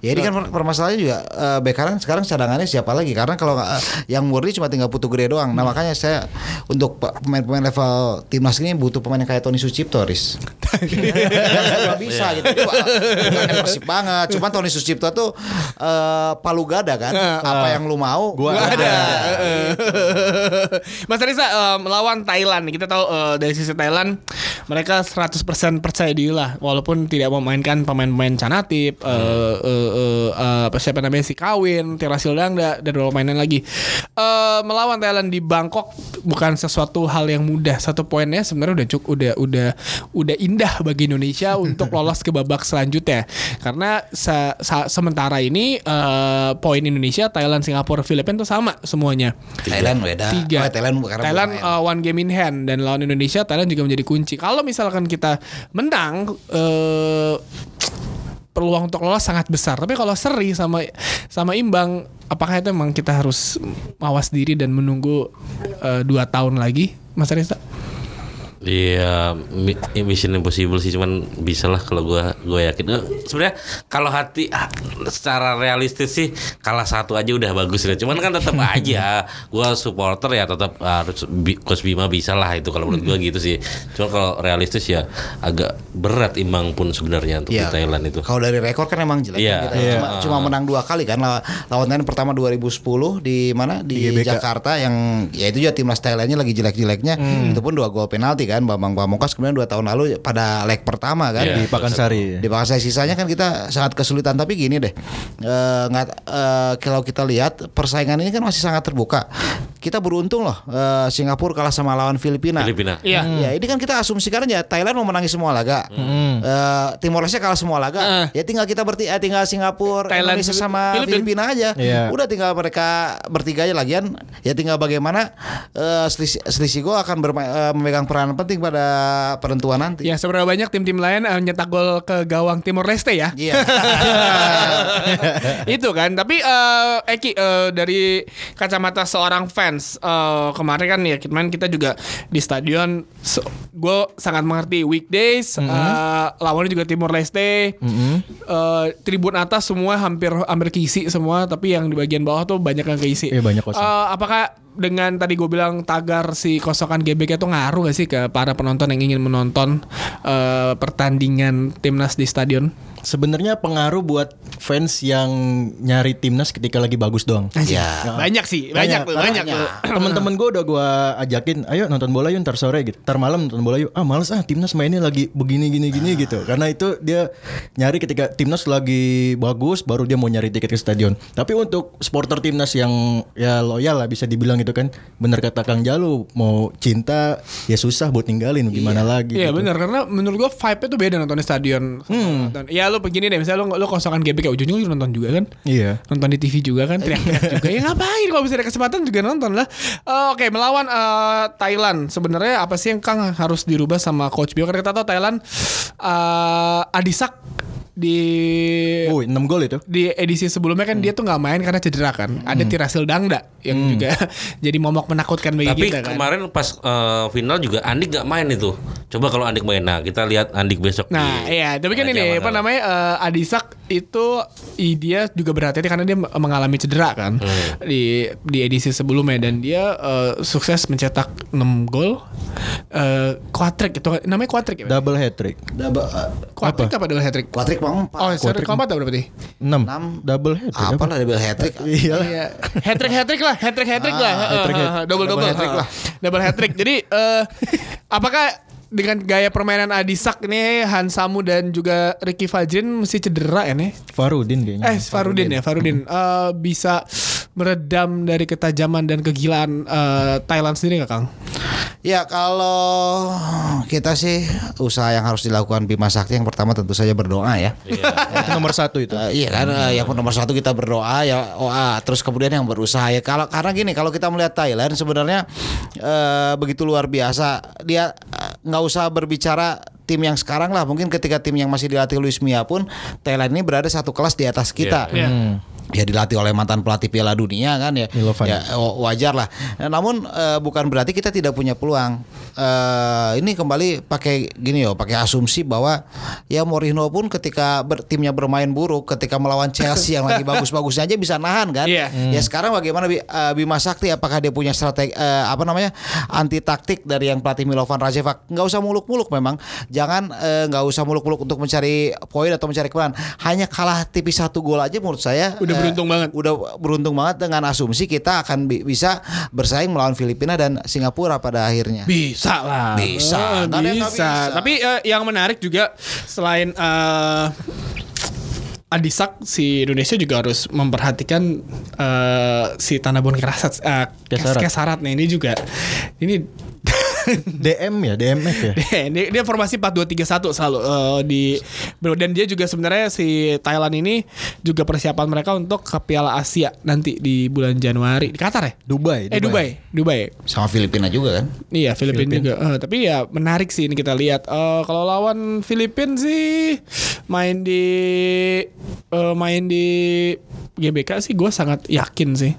[SPEAKER 4] Ya ini kan per- permasalahannya juga eh, bek kanan sekarang cadangannya siapa lagi? Karena kalau eh, yang murni cuma tinggal Putu Gede doang. Nah makanya saya untuk pe- pemain-pemain level timnas ini butuh pemain yang kayak Tony Sucipto, Riz. [laughs] Gak bisa gitu. Bukan banget. Cuma Tony Sucipto tuh eh, palu gada kan. Apa yang lu mau?
[SPEAKER 3] Gua
[SPEAKER 1] Gak
[SPEAKER 3] ada.
[SPEAKER 1] ada. [laughs] Mas Risa eh, melawan Thailand. Kita tahu eh, dari sisi Thailand mereka 100% percaya diri lah walaupun tidak memainkan pemain-pemain Canatip eh eh, eh, eh, apa siapa namanya si Kawin, Tirasil Dangda dan beberapa mainan lagi. Eh, melawan Thailand di Bangkok bukan sesuatu hal yang mudah. Satu poinnya sebenarnya udah cukup udah udah udah indah bagi Indonesia [laughs] untuk lolos ke babak selanjutnya. Karena se- sa- sementara ini eh, poin Indonesia, Thailand, Singapura, Filipina itu sama semuanya.
[SPEAKER 4] Thailand beda.
[SPEAKER 1] Tiga.
[SPEAKER 4] Oh, Thailand karena
[SPEAKER 1] Thailand uh, one game in hand dan lawan Indonesia Thailand juga menjadi kunci. Kalau misalkan kita menang eh peluang untuk lolos sangat besar. Tapi kalau seri sama sama imbang, apakah itu memang kita harus mawas diri dan menunggu eh, dua tahun lagi, Mas Reza?
[SPEAKER 2] Iya, mi- Mission Impossible sih cuman bisa lah kalau gua gua yakin. Eh, Sebenarnya kalau hati ah, secara realistis sih kalah satu aja udah bagus ya. Cuman kan tetap [laughs] aja gua supporter ya tetap harus bi- Coach Bima bisa lah itu kalau menurut gua gitu sih. Cuma kalau realistis ya agak berat imbang pun sebenarnya untuk
[SPEAKER 4] Iya.
[SPEAKER 2] di Thailand itu.
[SPEAKER 4] Kalau dari rekor kan emang jelek
[SPEAKER 2] Iya.
[SPEAKER 4] kita.
[SPEAKER 3] Iya.
[SPEAKER 4] Cuma, cuma menang dua kali kan lawan lawan Thailand pertama 2010 di mana di,
[SPEAKER 3] Di GBK.
[SPEAKER 4] Jakarta yang ya itu juga timnas Thailandnya lagi jelek-jeleknya. Itu pun dua gol penalti kan Bambang Pamungkas kemudian dua tahun lalu pada leg pertama kan.
[SPEAKER 2] Iya.
[SPEAKER 3] Di Pakansari.
[SPEAKER 4] Di Pakansari sisanya kan kita sangat kesulitan tapi gini deh. Eh, nggak eh, kalau kita lihat persaingan ini kan masih sangat terbuka. Kita beruntung loh eh, Singapura kalah sama lawan Filipina.
[SPEAKER 2] Filipina.
[SPEAKER 1] Iya.
[SPEAKER 4] Ya ini kan kita asumsikan aja Thailand mau menangi semua laga. Eh, Timor Leste kalah semua laga. Ya tinggal kita berti eh, tinggal Singapura,
[SPEAKER 1] Thailand,
[SPEAKER 4] Indonesia sama
[SPEAKER 1] Filipina.
[SPEAKER 4] Filipina aja.
[SPEAKER 3] Iya.
[SPEAKER 4] Udah tinggal mereka bertiga aja lagian. Ya tinggal bagaimana eh, selisih, selisih gol akan berma- eh, memegang peranan penting pada penentuan nanti.
[SPEAKER 1] Ya seberapa banyak tim-tim lain eh, nyetak gol ke gawang Timor Leste ya?
[SPEAKER 4] Iya. [laughs]
[SPEAKER 1] itu kan tapi eh, Eki eh, dari kacamata seorang fans eh, kemarin kan ya kemarin kita juga di stadion gue sangat mengerti weekdays eh, lawannya juga Timor Leste. Eh, tribun atas semua hampir hampir keisi semua tapi yang di bagian bawah tuh banyak yang keisi.
[SPEAKER 3] Iya, banyak kosong.
[SPEAKER 1] Eh, apakah dengan tadi gue bilang tagar si kosongan GBK itu ngaruh gak sih ke para penonton yang ingin menonton eh, pertandingan timnas di stadion?
[SPEAKER 3] Sebenarnya pengaruh buat fans yang nyari timnas ketika lagi bagus doang.
[SPEAKER 4] Ya.
[SPEAKER 1] Banyak sih, banyak, banyak, tuh. [clears throat]
[SPEAKER 3] Temen-temen gue udah gue ajakin, ayo nonton bola yuk ntar sore gitu, ntar malam nonton bola yuk. Ah males ah timnas mainnya lagi begini gini gini gitu. Karena itu dia nyari ketika timnas lagi bagus, baru dia mau nyari tiket ke stadion. Tapi untuk supporter timnas yang ya loyal lah bisa dibilang gitu kan, bener kata Kang Jalu, mau cinta ya susah buat ninggalin gimana lagi.
[SPEAKER 1] Iya
[SPEAKER 3] gitu.
[SPEAKER 1] benar karena menurut gua vibe-nya tuh beda nonton di stadion. sama nonton- Ya lu begini deh misalnya lu lu kosongan GBK ujungnya lu nonton juga kan?
[SPEAKER 3] Iya.
[SPEAKER 1] Nonton di TV juga kan teriak-teriak juga. Ya ngapain kalau bisa ada kesempatan juga nonton lah. Eh, Oke, melawan eh, Thailand. Sebenarnya apa sih yang Kang harus dirubah sama coach Bio? Karena kita tahu Thailand eh Adisak di
[SPEAKER 3] Oh, 6 gol itu.
[SPEAKER 1] di edisi sebelumnya kan dia tuh nggak main karena cedera kan. Ada Tirasil Dangda yang juga [laughs] jadi momok menakutkan bagi
[SPEAKER 2] Tapi
[SPEAKER 1] kita kan.
[SPEAKER 2] kemarin pas eh, final juga Andik nggak main itu. Coba kalau Andik main, nah kita lihat Andik besok.
[SPEAKER 1] Nah,
[SPEAKER 2] di
[SPEAKER 1] iya, tapi kan ini apa namanya eh, Adisak itu i- dia juga berhati-hati karena dia mengalami cedera kan di di edisi sebelumnya dan dia eh, sukses mencetak 6 gol. Eh quadrick itu namanya quadrick ya?
[SPEAKER 3] Double hat trick.
[SPEAKER 4] Double, eh,
[SPEAKER 1] Quadrick apa double hat trick?
[SPEAKER 4] Quadrick mau empat.
[SPEAKER 1] Oh, sorry, keempat apa berarti?
[SPEAKER 3] 6.
[SPEAKER 4] Enam.
[SPEAKER 3] Double hat trick.
[SPEAKER 4] apa lah double hat trick? [laughs]
[SPEAKER 3] Iya.
[SPEAKER 1] Iya, hat trick hat trick lah, hat trick hat trick lah,
[SPEAKER 3] hat-
[SPEAKER 1] heeh, [laughs] double double
[SPEAKER 4] double hat-trick
[SPEAKER 1] heeh.
[SPEAKER 4] lah. [laughs]
[SPEAKER 1] double hat trick. Jadi eh apakah dengan gaya permainan Adisak ini Hansamu dan juga Ricky Fajrin mesti cedera ya nih?
[SPEAKER 3] Farudin kayaknya.
[SPEAKER 1] Eh Farudin ya Farudin Eh, bisa meredam dari ketajaman dan kegilaan eh, Thailand sendiri nggak Kang?
[SPEAKER 4] Ya kalau kita sih usaha yang harus dilakukan Bima Sakti yang pertama tentu saja berdoa ya.
[SPEAKER 3] Itu nomor satu itu.
[SPEAKER 4] Eh, iya kan eh, yang nomor satu kita berdoa ya oh, ah, terus kemudian yang berusaha ya kalau karena gini kalau kita melihat Thailand sebenarnya eh, begitu luar biasa dia nggak usah berbicara tim yang sekarang lah mungkin ketika tim yang masih dilatih Luis Mia pun Thailand ini berada satu kelas di atas kita.
[SPEAKER 1] Iya. Iya.
[SPEAKER 4] Ya dilatih oleh mantan pelatih Piala Dunia kan ya.
[SPEAKER 3] Milovan.
[SPEAKER 4] Ya wa- wajar lah. Nah, namun eh, bukan berarti kita tidak punya peluang. Eh, ini kembali pakai gini yo, pakai asumsi bahwa ya Mourinho pun ketika ber- timnya bermain buruk, ketika melawan Chelsea yang lagi [laughs] bagus-bagusnya aja bisa nahan kan.
[SPEAKER 1] Iya.
[SPEAKER 4] Ya sekarang bagaimana Bi- eh, Bima Sakti apakah dia punya strategi eh, apa namanya anti taktik dari yang pelatih Milovan Rajevac? Nggak usah muluk-muluk memang. Jangan eh, nggak usah muluk-muluk untuk mencari poin atau mencari kemenangan. Hanya kalah tipis satu gol aja menurut saya
[SPEAKER 1] Udah beruntung banget.
[SPEAKER 4] Udah beruntung banget dengan asumsi kita akan bi- bisa bersaing melawan Filipina dan Singapura pada akhirnya.
[SPEAKER 1] Bisa lah.
[SPEAKER 4] Bisa. Ada yang nggak
[SPEAKER 1] bisa.
[SPEAKER 4] bisa.
[SPEAKER 1] Tapi eh, yang menarik juga selain eh Adisak si Indonesia juga harus memperhatikan eh, si Tanabon Kerasat uh,
[SPEAKER 3] Kesarat.
[SPEAKER 1] Kesarat nih ini juga ini [laughs]
[SPEAKER 3] DM ya, DMF ya. [laughs]
[SPEAKER 1] dia, dia formasi 4-2-3-1 selalu eh, di dan dia juga sebenarnya si Thailand ini juga persiapan mereka untuk ke Piala Asia nanti di bulan Januari di Qatar ya?
[SPEAKER 3] Dubai,
[SPEAKER 1] Eh Dubai, Dubai.
[SPEAKER 4] Sama Filipina juga kan.
[SPEAKER 1] Iya Filipina juga. Eh, tapi ya menarik sih ini kita lihat. Eh, kalau lawan Filipina sih main di eh, main di GBK sih gue sangat yakin sih.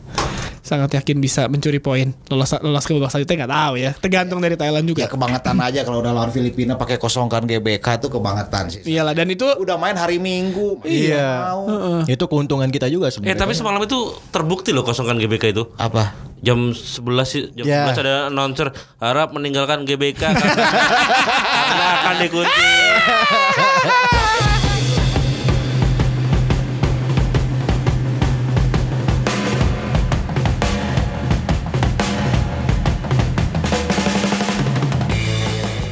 [SPEAKER 1] Sangat yakin bisa mencuri poin. Lolos lolos ke babak selanjutnya nggak tahu ya. Tergantung dari Thailand juga.
[SPEAKER 4] Ya kebangetan aja kalau udah lawan Filipina pakai kosongkan GBK itu kebangetan sih.
[SPEAKER 1] Iyalah dan itu
[SPEAKER 4] Udah main hari Minggu.
[SPEAKER 3] Iya.
[SPEAKER 4] Mau.
[SPEAKER 3] Itu keuntungan kita juga
[SPEAKER 2] Eh
[SPEAKER 3] sebenarnya.
[SPEAKER 2] tapi semalam itu terbukti loh kosongkan GBK itu.
[SPEAKER 4] Apa?
[SPEAKER 2] Jam 11 sih, jam
[SPEAKER 3] Ya.
[SPEAKER 2] 11 ada announcer harap meninggalkan GBK karena, [laughs] karena akan dikunci. [laughs]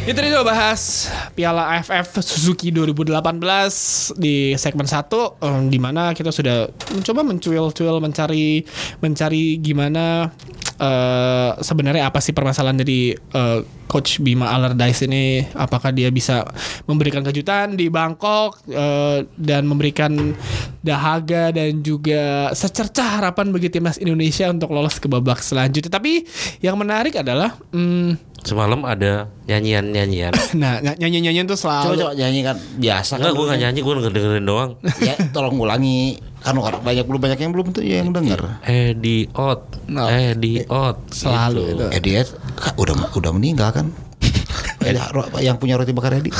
[SPEAKER 1] Itu dia bahas Piala AFF Suzuki 2018 di segmen 1 em, di mana kita sudah mencoba mencuil-cuil mencari mencari gimana eh, sebenarnya apa sih permasalahan dari eh, coach Bima Allardyce ini apakah dia bisa memberikan kejutan di Bangkok eh, dan memberikan dahaga dan juga secercah harapan bagi timnas Indonesia untuk lolos ke babak selanjutnya tapi yang menarik adalah hmm,
[SPEAKER 2] Semalam ada nyanyian-nyanyian. [laughs]
[SPEAKER 1] Nah, ny- nyanyi-nyanyian tuh
[SPEAKER 4] Coba
[SPEAKER 1] selalu
[SPEAKER 4] coba nyanyi kan biasa
[SPEAKER 2] Enggak,
[SPEAKER 4] kan.
[SPEAKER 2] gue gak nyanyi, gue dengerin doang. [laughs]
[SPEAKER 4] Ya tolong ulangi. Kan kan banyak belum banyak yang belum tuh yang denger.
[SPEAKER 2] Ediot,
[SPEAKER 1] No.
[SPEAKER 2] Ediot,
[SPEAKER 1] Selalu
[SPEAKER 2] gitu.
[SPEAKER 1] itu.
[SPEAKER 4] Ediet Kak, udah udah meninggal kan? [laughs] Ro- yang punya roti bakar Edi. [laughs]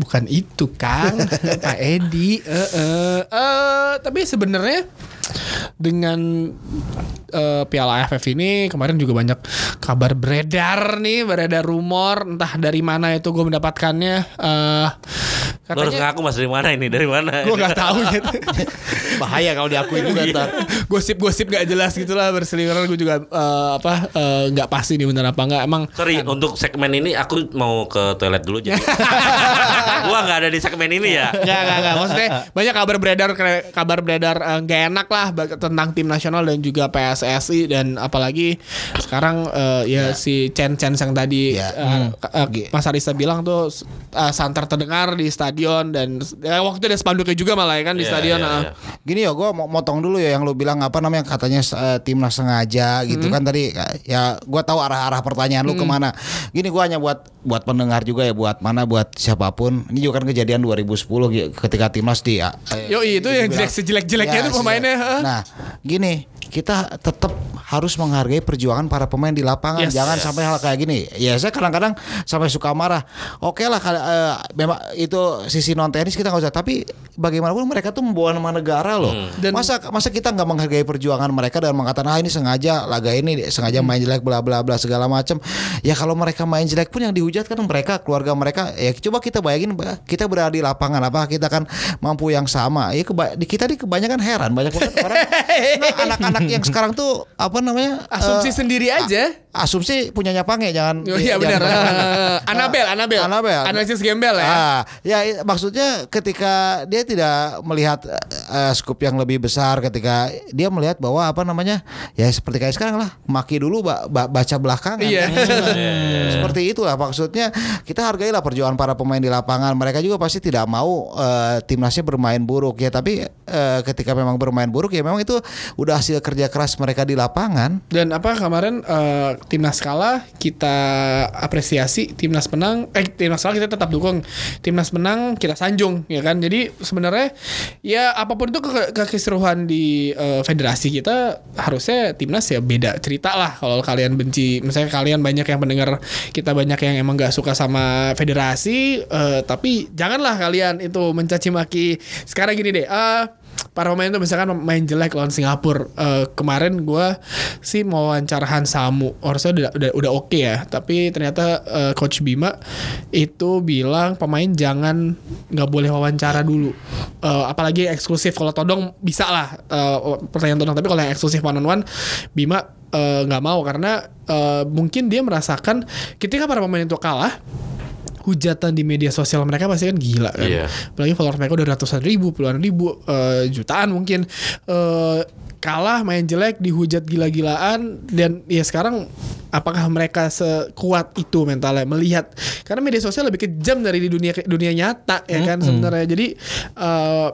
[SPEAKER 1] bukan itu, Kang. Pak Edi. Eh, eh, eh, tapi sebenarnya dengan eh, Piala AFF ini kemarin juga banyak kabar beredar nih, beredar rumor entah dari mana itu gue mendapatkannya.
[SPEAKER 2] Lo harus
[SPEAKER 1] katanya
[SPEAKER 2] ngaku mas dari mana ini? Dari mana?
[SPEAKER 1] gue nggak tahu [laughs] gitu.
[SPEAKER 4] Bahaya kalau diakui juga ntar.
[SPEAKER 1] Gosip-gosip gak jelas gitulah berseliweran gue juga eh, apa nggak pasti nih bener apa enggak emang
[SPEAKER 2] Sorry, untuk segmen ini aku mau ke toilet dulu jadi. [laughs] gua nggak ada di segmen ini ya.
[SPEAKER 1] Enggak, enggak, enggak. Maksudnya banyak kabar beredar kabar beredar eh, nggak enak lah tentang tim nasional dan juga PSSI dan apalagi sekarang eh, ya si Chen Chen yang tadi
[SPEAKER 4] Ya.
[SPEAKER 1] ka- eh, Mas Arista bilang tuh eh, santer terdengar di stadion dan ya, waktu itu ada spanduknya juga malah ya kan di
[SPEAKER 2] Iya,
[SPEAKER 1] stadion.
[SPEAKER 2] iya,
[SPEAKER 1] ah.
[SPEAKER 2] iya.
[SPEAKER 4] Gini ya, gue mau motong dulu ya yang lu bilang apa namanya katanya eh, timnas sengaja gitu kan tadi ya gue tahu arah-arah pertanyaan lu ke mana. Gini gue hanya buat buat pendengar juga ya buat mana buat siapa pun. Ini juga kan kejadian 2010 gi- ketika timnas di. eh,
[SPEAKER 1] Yoi, itu yang jelek sejelek-jeleknya
[SPEAKER 4] Ya,
[SPEAKER 1] itu pemainnya?
[SPEAKER 4] Nah, gini kita tetap harus menghargai perjuangan para pemain di lapangan.
[SPEAKER 1] Yes.
[SPEAKER 4] Jangan sampai hal kayak gini. Ya saya kadang-kadang sampai suka marah. Oke lah, kal- eh, memang itu sisi non teknis kita nggak usah. Tapi bagaimanapun mereka tuh membawa nama negara loh.
[SPEAKER 1] Dan-
[SPEAKER 4] masa masa kita nggak menghargai perjuangan mereka dan mengatakan ah ini sengaja laga ini sengaja main jelek bla bla bla segala macam. Ya kalau mereka main jelek pun yang dihujat kan mereka keluarga mereka. Ya coba kita bayangin kita berada di lapangan apa kita kan mampu yang sama. Ya keba- kita di kebanyakan heran banyak banget orang [laughs] nah, anak-anak yang [laughs] sekarang tuh apa namanya
[SPEAKER 1] Asumsi
[SPEAKER 4] eh,
[SPEAKER 1] sendiri aja.
[SPEAKER 4] asumsi punyanya Pange jangan
[SPEAKER 1] Oh, iya
[SPEAKER 4] jangan-
[SPEAKER 1] benar. Anabel, [laughs] Anabel.
[SPEAKER 4] Anabel.
[SPEAKER 1] Analisis gembel ya.
[SPEAKER 4] Ah, ya maksudnya ketika dia tidak melihat eh, skup yang lebih besar ketika dia melihat bahwa apa namanya ya seperti kayak sekarang lah maki dulu ba- ba- baca belakangan [laughs]
[SPEAKER 1] Iya.
[SPEAKER 4] seperti itulah maksudnya kita hargailah perjuangan para pemain di lapangan mereka juga pasti tidak mau eh, timnasnya bermain buruk ya tapi eh, ketika memang bermain buruk ya memang itu udah hasil kerja keras mereka di lapangan.
[SPEAKER 1] Dan apa kemarin eh, timnas kalah kita apresiasi, timnas menang, eh timnas kalah kita tetap dukung, timnas menang kita sanjung ya kan. Jadi sebenarnya ya apa pun itu ke kekeseruan di eh, federasi kita harusnya timnas ya beda cerita lah kalau kalian benci, misalnya kalian banyak yang mendengar kita banyak yang emang gak suka sama federasi, eh, tapi janganlah kalian itu mencaci maki. Sekarang gini deh. eh para pemain tuh misalkan main jelek lawan Singapura Eh, kemarin gua sih mau wawancara Han Samu. Harusnya udah udah, udah oke ya. Tapi ternyata eh, coach Bima itu bilang pemain jangan nggak boleh wawancara dulu. Eh, apalagi eksklusif. Kalau Todong bisa lah eh, pertanyaan Todong. Tapi kalau yang eksklusif one on one Bima nggak mau. Karena eh, mungkin dia merasakan ketika para pemain itu kalah hujatan di media sosial mereka pasti kan gila kan.
[SPEAKER 2] Iya.
[SPEAKER 1] Apalagi follower mereka udah ratusan ribu, puluhan ribu, eh, jutaan mungkin. Eh, kalah main jelek dihujat gila-gilaan dan ya sekarang apakah mereka sekuat itu mentalnya melihat karena media sosial lebih kejam dari di dunia dunia nyata ya kan sebenarnya jadi eh,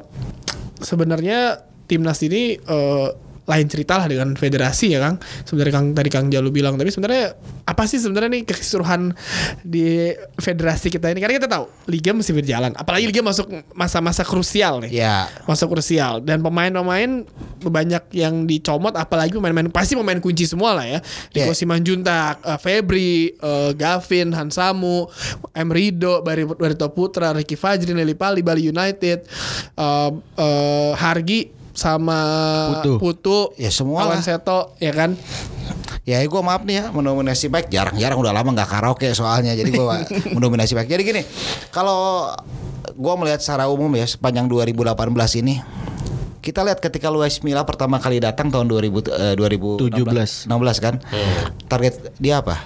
[SPEAKER 1] sebenarnya timnas ini eh, lain cerita lah dengan federasi ya Kang. Sebenarnya Kang tadi Kang Jalu bilang, tapi sebenarnya apa sih sebenarnya nih keseluruhan di federasi kita ini? Karena kita tahu liga mesti berjalan, apalagi liga masuk masa-masa krusial nih.
[SPEAKER 4] Ya.
[SPEAKER 1] Masuk krusial dan pemain-pemain banyak yang dicomot apalagi pemain-pemain pasti pemain kunci semua lah ya. Rico
[SPEAKER 4] Yeah.
[SPEAKER 1] Simanjuntak, eh, Febri, eh, Gavin, Hansamu, M Rido, Bari Barito Putra, Ricky Fajri, Nelly Pali, Bali United, eh, eh, Hargi sama
[SPEAKER 3] Putu.
[SPEAKER 1] Putu,
[SPEAKER 4] Ya, semua lah.
[SPEAKER 1] Seto, ya kan?
[SPEAKER 4] Ya gue maaf nih ya mendominasi baik jarang-jarang udah lama nggak karaoke soalnya jadi gue [laughs] mendominasi baik. Jadi gini kalau gue melihat secara umum ya sepanjang 2018 ini kita lihat ketika Luis Milla pertama kali datang tahun 2000 eh, 2016 16 kan target dia apa?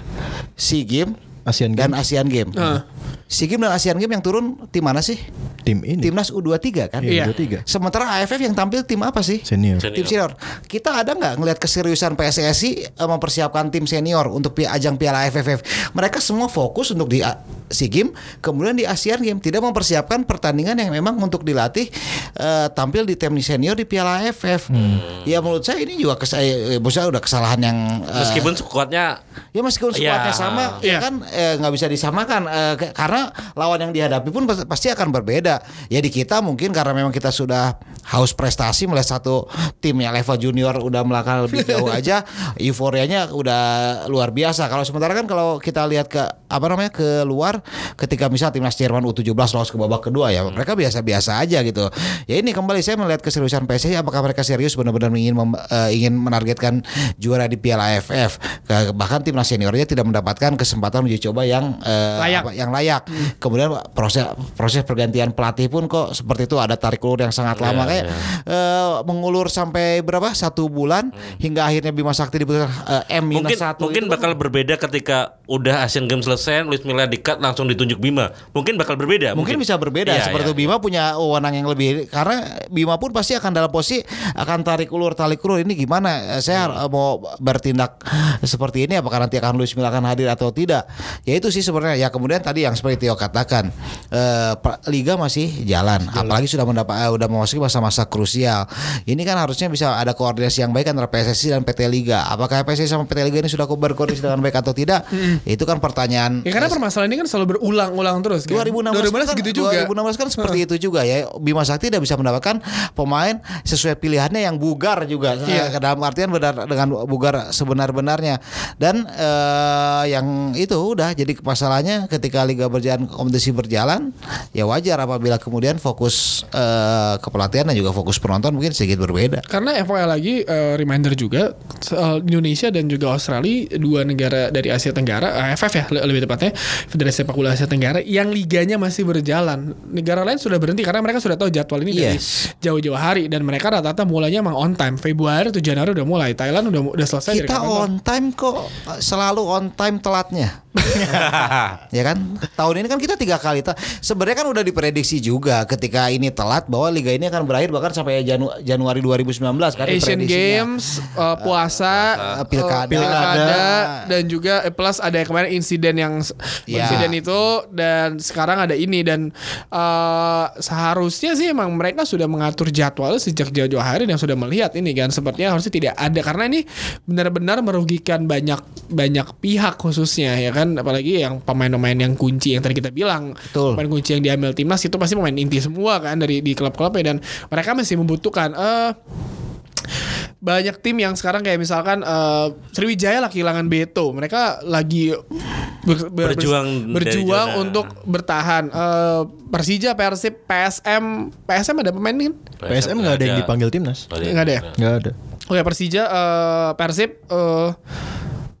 [SPEAKER 4] SEA Games
[SPEAKER 3] Asian
[SPEAKER 4] dan
[SPEAKER 3] Games.
[SPEAKER 4] Asian Games.
[SPEAKER 1] Ah.
[SPEAKER 4] SEA Games dan Asian Games yang turun tim mana sih?
[SPEAKER 3] Tim ini.
[SPEAKER 4] Timnas U23 kan?
[SPEAKER 1] Iya.
[SPEAKER 3] U23.
[SPEAKER 4] Sementara AFF yang tampil tim apa sih?
[SPEAKER 3] Senior.
[SPEAKER 2] Senior.
[SPEAKER 4] Tim senior. Kita ada nggak ngelihat keseriusan PSSI eh, mempersiapkan tim senior untuk ajang Piala AFF? Mereka semua fokus untuk di A- SEA Games, kemudian di Asian Games tidak mempersiapkan pertandingan yang memang untuk dilatih eh, tampil di tim senior di Piala AFF. Ya menurut saya ini juga kes eh, saya udah kesalahan yang eh,
[SPEAKER 2] Meskipun skuadnya
[SPEAKER 4] Ya meskipun skuadnya
[SPEAKER 2] Ya.
[SPEAKER 4] sama,
[SPEAKER 1] Iya.
[SPEAKER 4] ya kan eh, nggak bisa disamakan eh, ke- karena lawan yang dihadapi pun pas- pasti akan berbeda. Ya di kita mungkin karena memang kita sudah haus prestasi melihat satu tim yang level junior udah melangkah lebih jauh [laughs] aja, euforianya udah luar biasa. Kalau sementara kan kalau kita lihat ke apa namanya ke luar, ketika misal timnas Jerman U17 lolos ke babak kedua ya mereka biasa-biasa aja gitu. Ya ini kembali saya melihat keseriusan PSSI apakah mereka serius benar-benar ingin mem- eh, ingin menargetkan juara di Piala AFF. Bahkan timnas seniornya tidak mendapatkan kesempatan uji coba yang eh,
[SPEAKER 1] Layak.
[SPEAKER 4] apa- yang layak. Kemudian proses proses pergantian pelatih pun kok seperti itu ada tarik ulur yang sangat lama kayak eh, mengulur sampai berapa satu bulan hingga akhirnya Bima Sakti diputuskan eh, M
[SPEAKER 2] mungkin
[SPEAKER 4] minus satu
[SPEAKER 2] mungkin
[SPEAKER 4] kan
[SPEAKER 2] bakal berbeda ketika udah Asian Games selesai, Luis Milla dikat langsung ditunjuk Bima. Mungkin bakal berbeda.
[SPEAKER 4] mungkin bisa berbeda
[SPEAKER 2] Iya,
[SPEAKER 4] seperti
[SPEAKER 2] iya.
[SPEAKER 4] itu Bima punya wewenang yang lebih karena Bima pun pasti akan dalam posisi akan tarik ulur tarik ulur ini gimana Eh, saya
[SPEAKER 2] Hmm.
[SPEAKER 4] eh, mau bertindak seperti ini apakah nanti akan Luis Milla akan hadir atau tidak ya itu sih sebenarnya ya kemudian tadi yang seperti Tio katakan eh, liga masih jalan apalagi sudah mendapat eh, udah memasuki masa-masa krusial ini kan harusnya bisa ada koordinasi yang baik antara PSSI dan PT Liga apakah PSSI sama PT Liga ini sudah berkoordinasi dengan baik atau tidak itu kan pertanyaan
[SPEAKER 1] Ya karena permasalahan ini kan selalu berulang-ulang terus kan.
[SPEAKER 4] 2016,
[SPEAKER 1] 2016 gitu juga.
[SPEAKER 4] 2016 kan seperti itu juga ya. Bima Sakti tidak bisa mendapatkan pemain sesuai pilihannya yang bugar juga.
[SPEAKER 1] Iya.
[SPEAKER 4] Eh, Dalam artian benar dengan bugar sebenar-benarnya. Dan eh, yang itu udah jadi masalahnya ketika liga berjalan kompetisi berjalan ya wajar apabila kemudian fokus eh, kepelatihan dan juga fokus penonton mungkin sedikit berbeda.
[SPEAKER 1] Karena FYI lagi eh, reminder juga soal Indonesia dan juga Australia dua negara dari Asia Tenggara AFF ya le- lebih tepatnya Federasi Sepak Bola Asia Tenggara yang liganya masih berjalan. Negara lain sudah berhenti karena mereka sudah tahu jadwal ini dari
[SPEAKER 4] Yes.
[SPEAKER 1] jauh-jauh hari dan mereka rata-rata mulainya emang on time. Februari atau Januari udah mulai. Thailand udah udah selesai dari
[SPEAKER 4] Kita on time kok selalu on time telatnya. [laughs] ya kan? Tahun ini kan kita tiga kali. ta- Sebenarnya kan udah diprediksi juga ketika ini telat bahwa liga ini akan berakhir bahkan sampai Janu- Januari 2019 kan
[SPEAKER 1] Asian. Games, uh, puasa,
[SPEAKER 4] uh, pilkada.
[SPEAKER 1] uh, pilkada,
[SPEAKER 3] Pilkada.
[SPEAKER 1] dan juga eh, plus ada yang kemarin insiden yang
[SPEAKER 4] Ya.
[SPEAKER 1] insiden itu dan sekarang ada ini dan uh, seharusnya sih emang mereka sudah mengatur jadwal sejak jauh-jauh hari dan sudah melihat ini kan sepertinya harusnya tidak ada karena ini benar-benar merugikan banyak banyak pihak khususnya ya kan apalagi yang pemain-pemain yang kunci yang tadi kita bilang
[SPEAKER 4] Betul.
[SPEAKER 1] pemain kunci yang diambil timnas itu pasti pemain inti semua kan dari di klub-klubnya dan mereka masih membutuhkan eh banyak tim yang sekarang kayak misalkan eh, Sriwijaya lah kehilangan Beto. Mereka lagi ber- ber-
[SPEAKER 2] Berjuang
[SPEAKER 1] berjuang untuk bertahan. Eh, Persija, Persib, PSM, PSM ada pemain kan?
[SPEAKER 3] PSM nggak ada yang dipanggil timnas.
[SPEAKER 1] Nggak ada ya?
[SPEAKER 3] Nggak ada.
[SPEAKER 1] Oke Persija, eh, Persib, eh,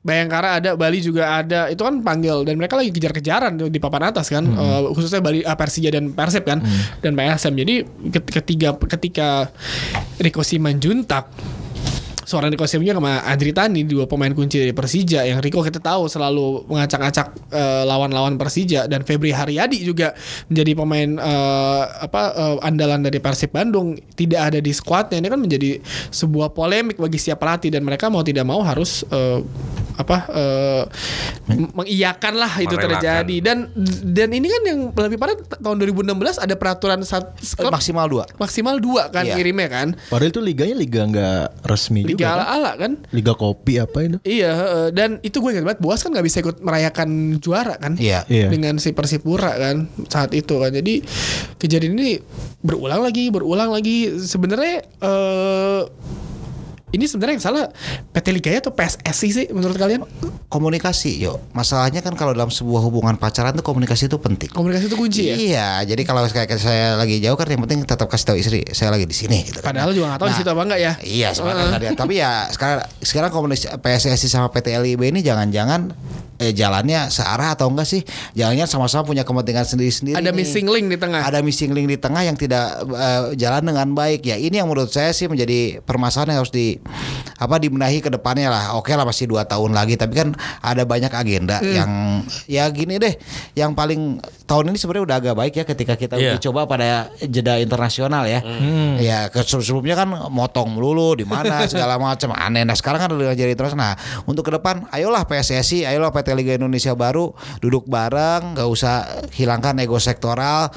[SPEAKER 1] Bayangkara ada, Bali juga ada. Itu kan panggil dan mereka lagi kejar-kejaran di papan atas kan, Eh, khususnya Bali, eh, Persija dan Persib kan, dan PSM. Jadi ket- ketiga ketika Riko Simanjuntak seorang Rico Simanjuntak sama Adri Tani dua pemain kunci dari Persija yang Rico kita tahu selalu mengacak-acak eh, lawan-lawan Persija dan Febri Haryadi juga menjadi pemain eh, apa eh, andalan dari Persib Bandung. Tidak ada di skuadnya ini kan menjadi sebuah polemik bagi setiap pelatih dan mereka mau tidak mau harus eh, apa eh, m- mengiyakan lah itu
[SPEAKER 2] Merelakan.
[SPEAKER 1] terjadi dan dan ini kan yang lebih parah tahun 2016 ada peraturan saat klub
[SPEAKER 4] maksimal dua.
[SPEAKER 1] maksimal dua kan
[SPEAKER 4] Iya.
[SPEAKER 1] ngirimnya kan
[SPEAKER 3] Padahal itu liganya liga nggak resmi
[SPEAKER 1] liga
[SPEAKER 3] juga. kan?
[SPEAKER 1] ala-ala kan
[SPEAKER 3] Liga kopi apa itu?
[SPEAKER 1] Iya, heeh. dan itu gue ingat banget Boas kan nggak bisa ikut merayakan juara kan?
[SPEAKER 4] Iya.
[SPEAKER 3] Iya.
[SPEAKER 1] Dengan si Persipura kan saat itu kan. Jadi kejadian ini berulang lagi, berulang lagi. Sebenarnya eh ini sebenarnya yang salah PT Liga atau PSSI sih menurut kalian?
[SPEAKER 4] Komunikasi, yo. Masalahnya kan kalau dalam sebuah hubungan pacaran tuh komunikasi itu penting.
[SPEAKER 1] Komunikasi itu kunci ya.
[SPEAKER 4] Iya, jadi kalau kayak saya lagi jauh kan yang penting tetap kasih tahu istri saya lagi di sini gitu. kan.
[SPEAKER 1] Padahal juga nggak tahu di
[SPEAKER 4] Nah,
[SPEAKER 1] situ apa enggak ya.
[SPEAKER 4] Iya sebenarnya ada. Tapi ya sekarang sekarang komunikasi PSSI sama PT LIB ini jangan-jangan eh, jalannya searah atau enggak sih? Jangan-jangan sama-sama punya kepentingan sendiri-sendiri.
[SPEAKER 1] Ada
[SPEAKER 4] nih.
[SPEAKER 1] missing link di tengah.
[SPEAKER 4] Ada missing link di tengah yang tidak eh, jalan dengan baik. Ya ini yang menurut saya sih menjadi permasalahan yang harus di apa dibenahi ke depannya lah. Oke lah masih dua tahun lagi, tapi kan ada banyak agenda
[SPEAKER 1] Hmm.
[SPEAKER 4] yang ya gini deh. Yang paling tahun ini sebenarnya udah agak baik ya ketika kita uji coba pada jeda internasional ya. Ya ke sebelumnya kan motong melulu di mana segala macam aneh. Nah sekarang kan udah jadi terus. Nah untuk ke depan, ayolah PSSI, ayolah PT Liga Indonesia baru duduk bareng, nggak usah hilangkan ego sektoral.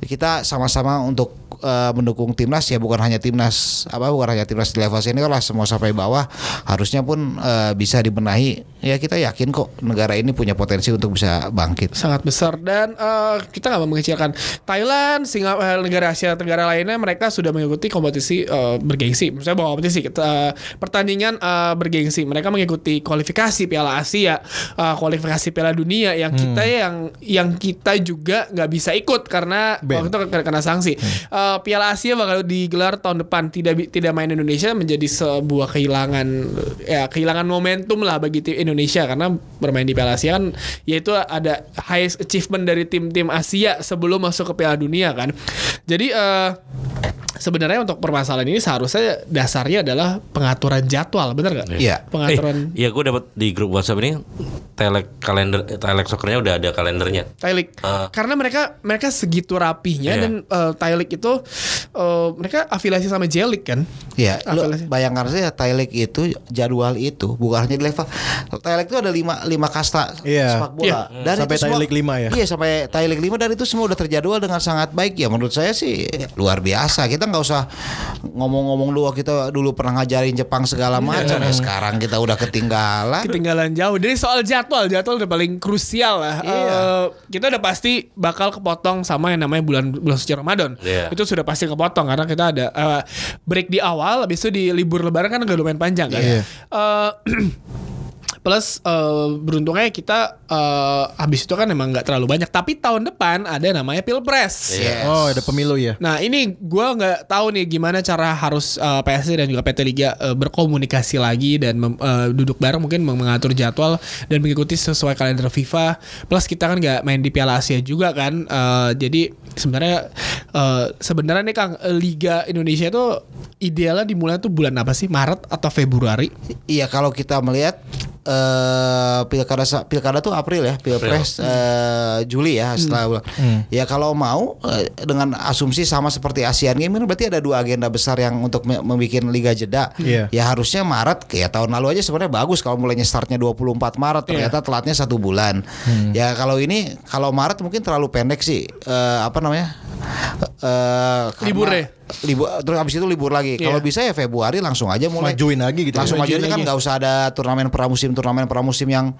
[SPEAKER 4] Kita sama-sama untuk eh, mendukung timnas ya bukan hanya timnas apa bukan hanya timnas di level senior lah semua sampai bawah harusnya pun eh, bisa dibenahi ya kita yakin kok negara ini punya potensi untuk bisa bangkit
[SPEAKER 1] sangat besar dan eh, kita nggak mau mengecilkan Thailand, Singapura, negara Asia Tenggara lainnya mereka sudah mengikuti kompetisi eh, bergengsi. Saya bawa kompetisi eh, pertandingan eh, bergengsi. Mereka mengikuti kualifikasi Piala Asia, eh, kualifikasi Piala Dunia yang kita yang yang kita juga nggak bisa ikut karena
[SPEAKER 3] Ben.
[SPEAKER 1] waktu itu kena, sanksi. Eh, Piala Asia bakal digelar tahun depan. Tidak tidak main Indonesia menjadi sebuah kehilangan ya kehilangan momentum lah bagi tim Indonesia karena bermain di Piala Asia kan yaitu ada highest achievement dari tim-tim Asia sebelum masuk ke Piala Dunia kan. Jadi eh sebenarnya untuk permasalahan ini seharusnya dasarnya adalah pengaturan jadwal, bener gak?
[SPEAKER 4] Iya.
[SPEAKER 1] Pengaturan
[SPEAKER 2] Eh, iya gue dapat di grup WhatsApp ini telek kalender telek soccernya udah ada kalendernya.
[SPEAKER 1] Thailand
[SPEAKER 2] Ah.
[SPEAKER 1] karena mereka mereka segitu rapihnya
[SPEAKER 2] Iya.
[SPEAKER 1] dan uh, Thailand itu eh, mereka afiliasi sama J-League kan
[SPEAKER 4] Ya, lu
[SPEAKER 1] Afiliasi.
[SPEAKER 4] bayangkan saja Thailand itu jadwal itu bukan hanya di level Thailand itu ada lima lima kasta
[SPEAKER 3] Iya.
[SPEAKER 4] sepak bola.
[SPEAKER 1] Iya.
[SPEAKER 4] Dan
[SPEAKER 3] Sampai
[SPEAKER 4] itu
[SPEAKER 3] League lima ya?
[SPEAKER 4] Iya, sampai League 5 dan itu semua udah terjadwal dengan sangat baik ya menurut saya sih luar biasa. Kita nggak usah ngomong-ngomong dulu kita dulu pernah ngajarin Jepang segala macam ya sekarang kita udah ketinggalan.
[SPEAKER 1] ketinggalan jauh. Jadi soal jadwal, jadwal udah paling krusial lah.
[SPEAKER 4] Iya.
[SPEAKER 1] Eh, kita udah pasti bakal kepotong sama yang namanya bulan bulan suci Ramadan.
[SPEAKER 2] Iya.
[SPEAKER 1] Itu sudah pasti kepotong karena kita ada eh, break di awal, habis itu di libur Lebaran kan agak lumayan panjang kan.
[SPEAKER 3] Iya.
[SPEAKER 1] Eh, [clears throat] Plus eh, beruntungnya kita eh, habis itu kan emang nggak terlalu banyak. Tapi tahun depan ada namanya pilpres.
[SPEAKER 4] Yes.
[SPEAKER 3] Oh, ada pemilu ya.
[SPEAKER 1] Nah ini gua nggak tahu nih gimana cara harus uh, PSSI dan juga PT Liga uh, berkomunikasi lagi dan mem- uh, duduk bareng mungkin meng- mengatur jadwal dan mengikuti sesuai kalender FIFA. Plus kita kan nggak main di Piala Asia juga kan. Uh, jadi sebenarnya uh, sebenarnya nih Kang uh, Liga Indonesia itu idealnya dimulai tuh bulan apa sih? Maret atau Februari?
[SPEAKER 4] Iya kalau kita melihat eh pilkada pilkada tuh April ya, pilpres eh, Juli ya setelah bulan. Ya kalau mau eh, dengan asumsi sama seperti Asian Games berarti ada dua agenda besar yang untuk me- membuat liga jeda.
[SPEAKER 3] Iya.
[SPEAKER 4] Ya harusnya Maret kayak tahun lalu aja sebenarnya bagus kalau mulainya startnya 24 Maret ternyata telatnya satu bulan. Ya kalau ini kalau Maret mungkin terlalu pendek sih Eh, apa namanya? Eh karena-
[SPEAKER 1] Libur ya?
[SPEAKER 4] Libur terus habis itu libur lagi.
[SPEAKER 1] Iya.
[SPEAKER 4] Kalau bisa ya Februari langsung aja mulai
[SPEAKER 3] Majuin lagi gitu.
[SPEAKER 4] langsung
[SPEAKER 1] Majuin
[SPEAKER 4] majuin kan nggak usah ada turnamen pramusim turnamen pramusim yang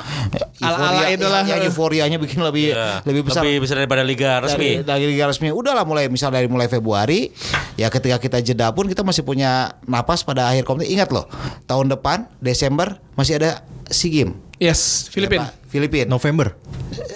[SPEAKER 1] Ala-ala
[SPEAKER 4] euforia
[SPEAKER 1] itulah.
[SPEAKER 4] yang euforianya bikin lebih
[SPEAKER 2] Ya,
[SPEAKER 4] lebih besar
[SPEAKER 2] Lebih besar daripada liga
[SPEAKER 4] dari,
[SPEAKER 2] resmi.
[SPEAKER 4] dari liga resmi udahlah mulai misal dari mulai Februari ya ketika kita jeda pun kita masih punya napas pada akhir kompetisi ingat loh tahun depan Desember masih ada SEA Games
[SPEAKER 1] Yes, Filipina.
[SPEAKER 4] Ya. Filipina
[SPEAKER 3] November.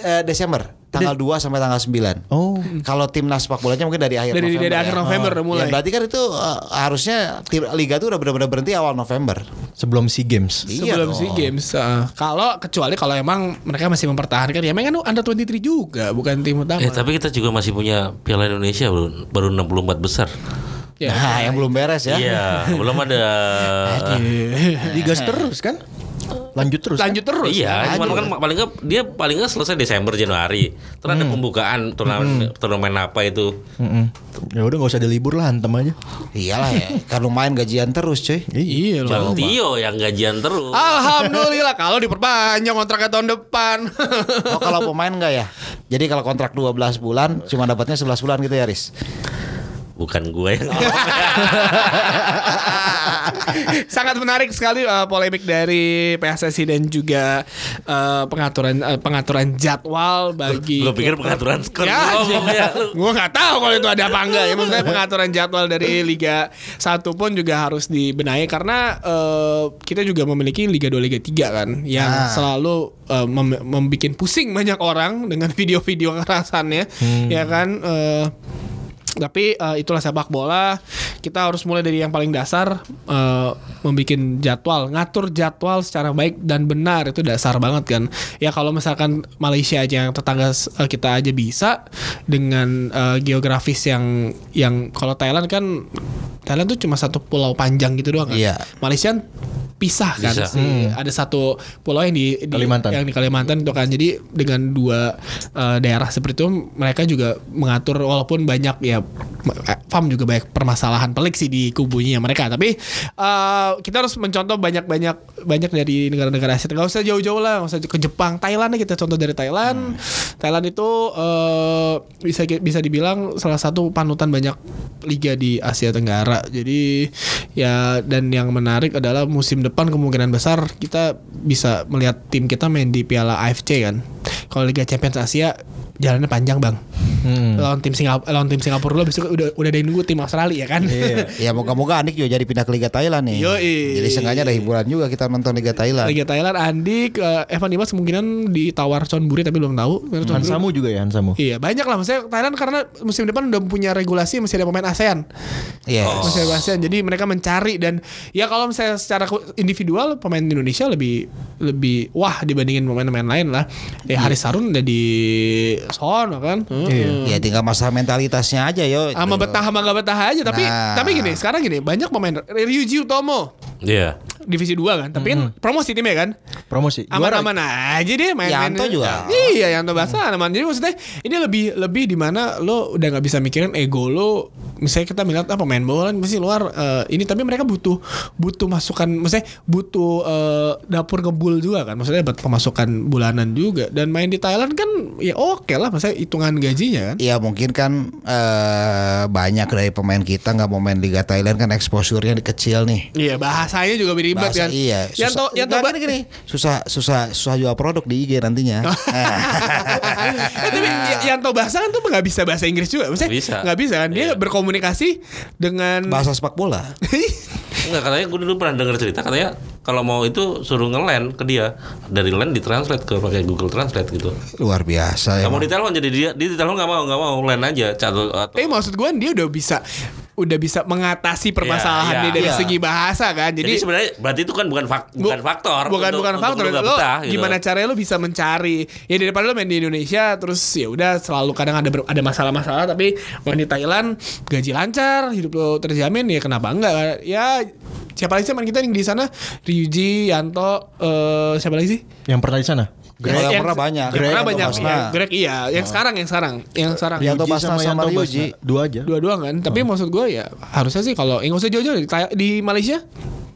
[SPEAKER 4] Eh, Desember tanggal 2 sampai tanggal 9
[SPEAKER 3] Oh.
[SPEAKER 4] kalau timnas sepak bolanya mungkin dari akhir
[SPEAKER 1] Dari-
[SPEAKER 4] November
[SPEAKER 1] dari
[SPEAKER 4] ya.
[SPEAKER 1] akhir November udah mulai.
[SPEAKER 4] Ya, berarti kan itu eh, harusnya tim liga itu udah benar-benar berhenti awal November
[SPEAKER 3] Sebelum SEA Games.
[SPEAKER 4] Iya
[SPEAKER 1] sebelum
[SPEAKER 4] dong.
[SPEAKER 1] SEA Games. Uh, kalau kecuali kalau emang mereka masih mempertahankan ya memang kan under 23 juga bukan tim utama.
[SPEAKER 2] Eh tapi kita juga masih punya Piala Indonesia baru baru 64 besar.
[SPEAKER 1] Ya.
[SPEAKER 4] Nah, yang belum beres ya.
[SPEAKER 2] Iya, belum ada. [laughs]
[SPEAKER 3] Digas terus kan? Lanjut terus. kan?
[SPEAKER 1] Lanjut terus.
[SPEAKER 2] Iya, cuman kan paling nggak dia paling nggak selesai Desember Januari. Terus ada pembukaan turnamen turnamen apa itu?
[SPEAKER 3] Mm-mm. Ya udah nggak usah dilibur lah, hantem aja.
[SPEAKER 4] Iyalah ya, kan lumayan gajian terus cuy.
[SPEAKER 1] Iya loh.
[SPEAKER 2] Bang Tio yang gajian terus.
[SPEAKER 1] Alhamdulillah kalau diperpanjang kontraknya tahun depan.
[SPEAKER 4] Oh kalau pemain enggak ya? Jadi kalau kontrak 12 bulan cuma dapatnya 11 bulan gitu ya Riz?
[SPEAKER 2] Bukan gue yang [laughs]
[SPEAKER 1] Sangat menarik sekali uh, polemik dari PSSI dan juga uh, pengaturan uh, pengaturan jadwal bagi
[SPEAKER 2] Gue pikir pengaturan skor
[SPEAKER 1] Ya,
[SPEAKER 2] ngomong ya.
[SPEAKER 1] gue nggak tahu kalau itu ada apa enggak ya. Maksudnya [laughs] pengaturan jadwal dari Liga 1 pun juga harus dibenahi karena eh, kita juga memiliki Liga 2, Liga 3 kan yang
[SPEAKER 4] Ah.
[SPEAKER 1] selalu eh, mem membikin pusing banyak orang dengan video-video kekerasannya, ya kan. eh, tapi eh, itulah sepak bola. Kita harus mulai dari yang paling dasar, eh, membuat jadwal, ngatur jadwal secara baik dan benar itu dasar banget kan. Ya kalau misalkan Malaysia aja yang tetangga eh, kita aja bisa dengan eh, geografis yang yang kalau Thailand kan Thailand tuh cuma satu pulau panjang gitu doang kan.
[SPEAKER 4] Iya.
[SPEAKER 1] Malaysia pisah kan
[SPEAKER 2] Bisa.
[SPEAKER 1] sih. Ada satu pulau yang di, di-
[SPEAKER 3] Kalimantan.
[SPEAKER 1] yang di Kalimantan itu kan. Jadi dengan dua eh, daerah seperti itu mereka juga mengatur walaupun banyak ya eh, FAM juga banyak permasalahan pelik sih di kubunya mereka. Tapi eh, kita harus mencontoh banyak-banyak banyak dari negara-negara Asia. Gak usah jauh-jauh lah, gak usah ke Jepang, Thailand kita contoh dari Thailand. Thailand itu eh, bisa bisa dibilang salah satu panutan banyak liga di Asia Tenggara. Jadi ya dan yang menarik adalah musim depan kemungkinan besar kita bisa melihat tim kita main di Piala AFC kan. Kalau Liga Champions Asia jalannya panjang bang.
[SPEAKER 3] Hmm.
[SPEAKER 1] Lawan tim Singapura, lawan tim Singapura lo besok udah udah ada nunggu tim Australia kan.
[SPEAKER 3] Iya. [laughs]
[SPEAKER 4] Ya moga-moga Andik juga jadi pindah ke Liga Thailand nih.
[SPEAKER 1] Yoi.
[SPEAKER 4] Jadi seenggaknya ada hiburan juga kita nonton Liga Thailand.
[SPEAKER 1] Liga Thailand Andik eh, Evan Dimas kemungkinan ditawar Chonburi tapi belum tahu. Chonburi-
[SPEAKER 3] Hansamu juga ya Hansamu.
[SPEAKER 1] Iya banyak lah maksudnya Thailand karena musim depan udah punya regulasi masih ada pemain ASEAN.
[SPEAKER 4] Yes.
[SPEAKER 1] Masih ada ASEAN. Jadi mereka mencari dan ya kalau misalnya secara individual pemain Indonesia lebih lebih wah dibandingin pemain-pemain lain lah. Ya Haris Harun udah di sono kan. Heeh.
[SPEAKER 4] Ya tinggal masalah mentalitasnya aja yo.
[SPEAKER 1] Sama betah sama gak betah aja tapi
[SPEAKER 4] Nah.
[SPEAKER 1] tapi gini sekarang gini banyak pemain Ryuji Utomo
[SPEAKER 2] Iya.
[SPEAKER 1] divisi 2 kan tapi kan promosi timnya kan
[SPEAKER 3] Promosi.
[SPEAKER 1] Aman-aman aja dia main-main
[SPEAKER 4] Yanto juga.
[SPEAKER 1] iya Yanto Basa aman jadi maksudnya ini lebih lebih di mana lo udah nggak bisa mikirin ego lo misalnya kita melihat apa main bola kan mesti luar eh, ini tapi mereka butuh butuh masukan maksudnya butuh eh, dapur ngebul juga kan maksudnya buat pemasukan bulanan juga dan main di Thailand kan ya oke lah maksudnya hitungan gajinya kan
[SPEAKER 4] Ya mungkin kan eh, banyak dari pemain kita nggak mau main Liga Thailand kan exposure-nya kecil nih.
[SPEAKER 1] iya bahasanya juga ribet
[SPEAKER 4] Bahasa,
[SPEAKER 1] kan
[SPEAKER 4] iya.
[SPEAKER 1] Yanto
[SPEAKER 4] Susah-
[SPEAKER 1] Yanto
[SPEAKER 4] Nggak, gini, gini. Susah susah susah jual produk di IG nantinya. [laughs]
[SPEAKER 1] Eh, tapi [laughs] Y- Yanto Bahasa kan tuh nggak bisa bahasa Inggris juga, maksudnya
[SPEAKER 2] Bisa.
[SPEAKER 1] nggak bisa kan? Dia
[SPEAKER 2] Iya.
[SPEAKER 1] berkomunikasi dengan
[SPEAKER 4] Bahasa sepak bola. [laughs]
[SPEAKER 2] Enggak katanya gue dulu pernah dengar cerita katanya kalau mau itu suruh ngeland ke dia dari land ditranslate ke pakai Google Translate gitu.
[SPEAKER 4] Luar biasa ya.
[SPEAKER 2] Kamu ditelepon jadi dia dia ditelepon nggak mau nggak mau land aja catat atau
[SPEAKER 1] Eh maksud gue dia udah bisa udah bisa mengatasi permasalahan
[SPEAKER 2] Iya,
[SPEAKER 1] dia dari
[SPEAKER 4] iya.
[SPEAKER 1] segi bahasa kan.
[SPEAKER 2] jadi,
[SPEAKER 1] Jadi,
[SPEAKER 2] sebenarnya berarti itu kan bukan fak- bukan
[SPEAKER 1] Bu-
[SPEAKER 2] faktor
[SPEAKER 1] bukan
[SPEAKER 2] untuk-
[SPEAKER 1] bukan faktor lo
[SPEAKER 2] betah, gitu.
[SPEAKER 1] gimana caranya lo bisa mencari ya daripada lo main di Indonesia terus ya udah selalu kadang ada ada masalah-masalah tapi main di Thailand gaji lancar hidup lo terjamin ya kenapa enggak ya siapa lagi sih main kita yang di sana? Ryuji, Yanto, eh siapa lagi sih?
[SPEAKER 3] Yang pernah di sana.
[SPEAKER 4] Greg. yang pernah banyak.
[SPEAKER 1] Yang pernah
[SPEAKER 4] Greg,
[SPEAKER 1] banyak. Ya, Greg iya, yang sekarang yang sekarang, yang sekarang.
[SPEAKER 4] Yanto
[SPEAKER 3] Yuji
[SPEAKER 4] Basna sama
[SPEAKER 3] Yanto
[SPEAKER 4] Ryuji.
[SPEAKER 3] Basna. Dua aja.
[SPEAKER 1] Dua-dua kan. Tapi maksud gue ya harusnya sih kalau nggak usah jauh-jauh di, Malaysia.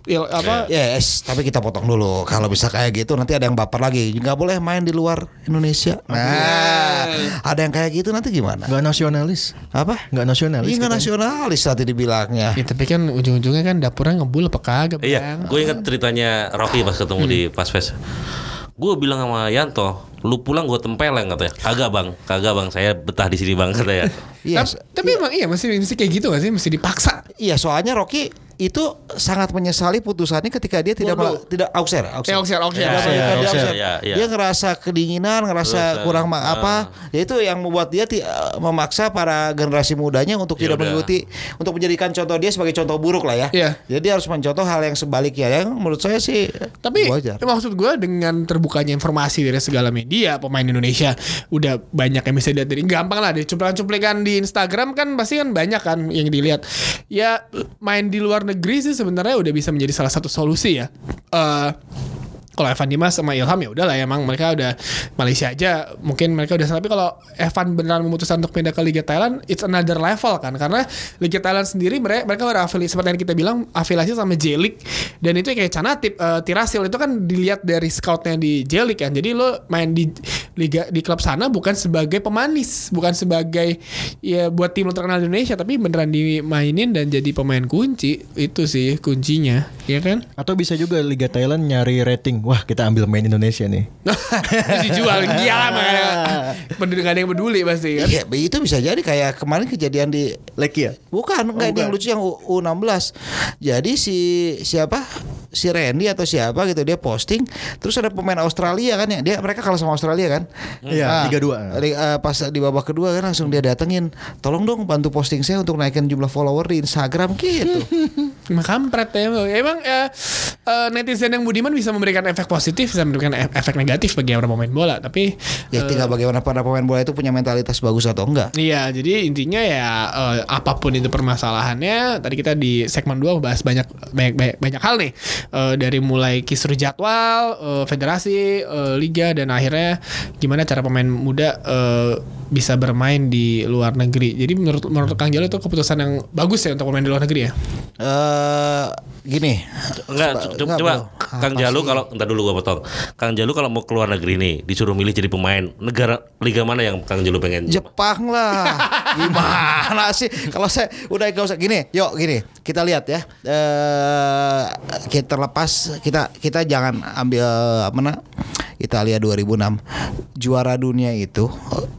[SPEAKER 1] Ya apa?
[SPEAKER 4] Yes, tapi kita potong dulu. Kalau bisa kayak gitu nanti ada yang baper lagi. Nggak boleh main di luar Indonesia. Nah, ada yang kayak gitu nanti gimana?
[SPEAKER 3] Nggak nasionalis.
[SPEAKER 4] Apa?
[SPEAKER 3] Nggak nasionalis.
[SPEAKER 4] Nggak
[SPEAKER 3] katanya.
[SPEAKER 4] nasionalis nanti dibilangnya.
[SPEAKER 1] Ya, tapi kan ujung-ujungnya kan dapurnya ngebul apa kagak,
[SPEAKER 2] Iya,
[SPEAKER 1] Bang?
[SPEAKER 2] gue inget ceritanya Rocky pas ketemu di pas fest. Gue bilang sama Yanto, lu pulang gue tempeleng katanya. Kagak bang, kagak bang, saya betah di sini bang katanya.
[SPEAKER 4] Iya,
[SPEAKER 1] Tapi, tapi emang iya mesti mesti kayak gitu gak sih? Mesti dipaksa.
[SPEAKER 4] iya soalnya Rocky itu sangat menyesali putusannya ketika dia tidak
[SPEAKER 1] Bordeaux.
[SPEAKER 4] ma- tidak auxer,
[SPEAKER 1] Eh, auxer, auxer.
[SPEAKER 2] Ya,
[SPEAKER 3] auxerre.
[SPEAKER 4] auxer.
[SPEAKER 2] Ya, ya.
[SPEAKER 4] Dia ngerasa kedinginan, ngerasa
[SPEAKER 2] Terus,
[SPEAKER 4] kurang ma- apa. Ya itu yang membuat dia memaksa para generasi mudanya untuk
[SPEAKER 2] Ya
[SPEAKER 4] tidak
[SPEAKER 2] udah.
[SPEAKER 4] mengikuti untuk menjadikan contoh dia sebagai contoh buruk lah ya.
[SPEAKER 1] Iya.
[SPEAKER 4] Jadi harus mencontoh hal yang sebaliknya yang menurut saya sih
[SPEAKER 1] Tapi
[SPEAKER 4] wajar.
[SPEAKER 1] maksud gue dengan terbukanya informasi dari segala media pemain Indonesia udah banyak yang bisa dilihat dari gampang lah dari cuplikan-cuplikan di Instagram kan pasti kan banyak kan yang dilihat. Ya main di luar negeri sih sebenarnya udah bisa menjadi salah satu solusi ya. Eh kalau Evan Dimas sama Ilham ya udahlah emang mereka udah Malaysia aja mungkin mereka udah tapi kalau Evan beneran memutuskan untuk pindah ke Liga Thailand it's another level kan karena Liga Thailand sendiri mereka mereka udah afiliasi seperti yang kita bilang afiliasi sama J League dan itu kayak Canatip eh, Tirasil itu kan dilihat dari scoutnya di J League kan jadi lo main di liga di klub sana bukan sebagai pemanis bukan sebagai ya buat tim lo terkenal di Indonesia tapi beneran dimainin dan jadi pemain kunci itu sih kuncinya ya kan
[SPEAKER 3] Atau bisa juga Liga Thailand nyari rating. Wah kita ambil main Indonesia nih. [laughs]
[SPEAKER 1] Terus dijual gila makanya Peduli gak ada yang peduli pasti kan
[SPEAKER 4] Iya, itu bisa jadi kayak kemarin kejadian di
[SPEAKER 3] Leki ya?
[SPEAKER 4] Bukan, enggak ini yang lucu yang U- U16. Jadi si siapa? Si Randy atau siapa gitu dia posting terus ada pemain Australia kan ya. Dia mereka kalah sama Australia kan?
[SPEAKER 3] Iya, Liga dua.
[SPEAKER 4] li- eh, pas di babak kedua kan langsung dia datengin, "Tolong dong bantu posting saya untuk naikin jumlah follower di Instagram gitu." [laughs]
[SPEAKER 1] Kampret ya Emang ya, eh, netizen yang budiman bisa memberikan efek positif Bisa memberikan e- efek negatif bagi orang pemain bola Tapi
[SPEAKER 4] ya tinggal bagaimana para pemain bola itu punya mentalitas bagus atau enggak.
[SPEAKER 1] Iya, jadi intinya ya eh, apa pun itu permasalahannya, tadi kita di segmen 2 bahas banyak banyak banyak, banyak hal nih. Eh, dari mulai kisru jadwal, eh, federasi, eh, liga dan akhirnya gimana cara pemain muda eh, bisa bermain di luar negeri. Jadi menurut menurut Kang Jalo itu keputusan yang bagus ya untuk pemain di luar negeri ya.
[SPEAKER 4] Eh gini.
[SPEAKER 2] Enggak,
[SPEAKER 4] Coba-
[SPEAKER 2] coba,
[SPEAKER 4] enggak, bro.
[SPEAKER 2] Kang Jalu kalau entar dulu gua potong. Kang Jalu kalau mau keluar negeri nih, disuruh milih jadi pemain, negara liga mana yang Kang Jalu pengen?
[SPEAKER 4] Jepang lah. [laughs] Gimana sih? Kalau saya udah gak usah gini, yuk gini. Kita lihat ya. Eh kita terlepas kita kita jangan ambil apa namanya? Italia 2006 juara dunia itu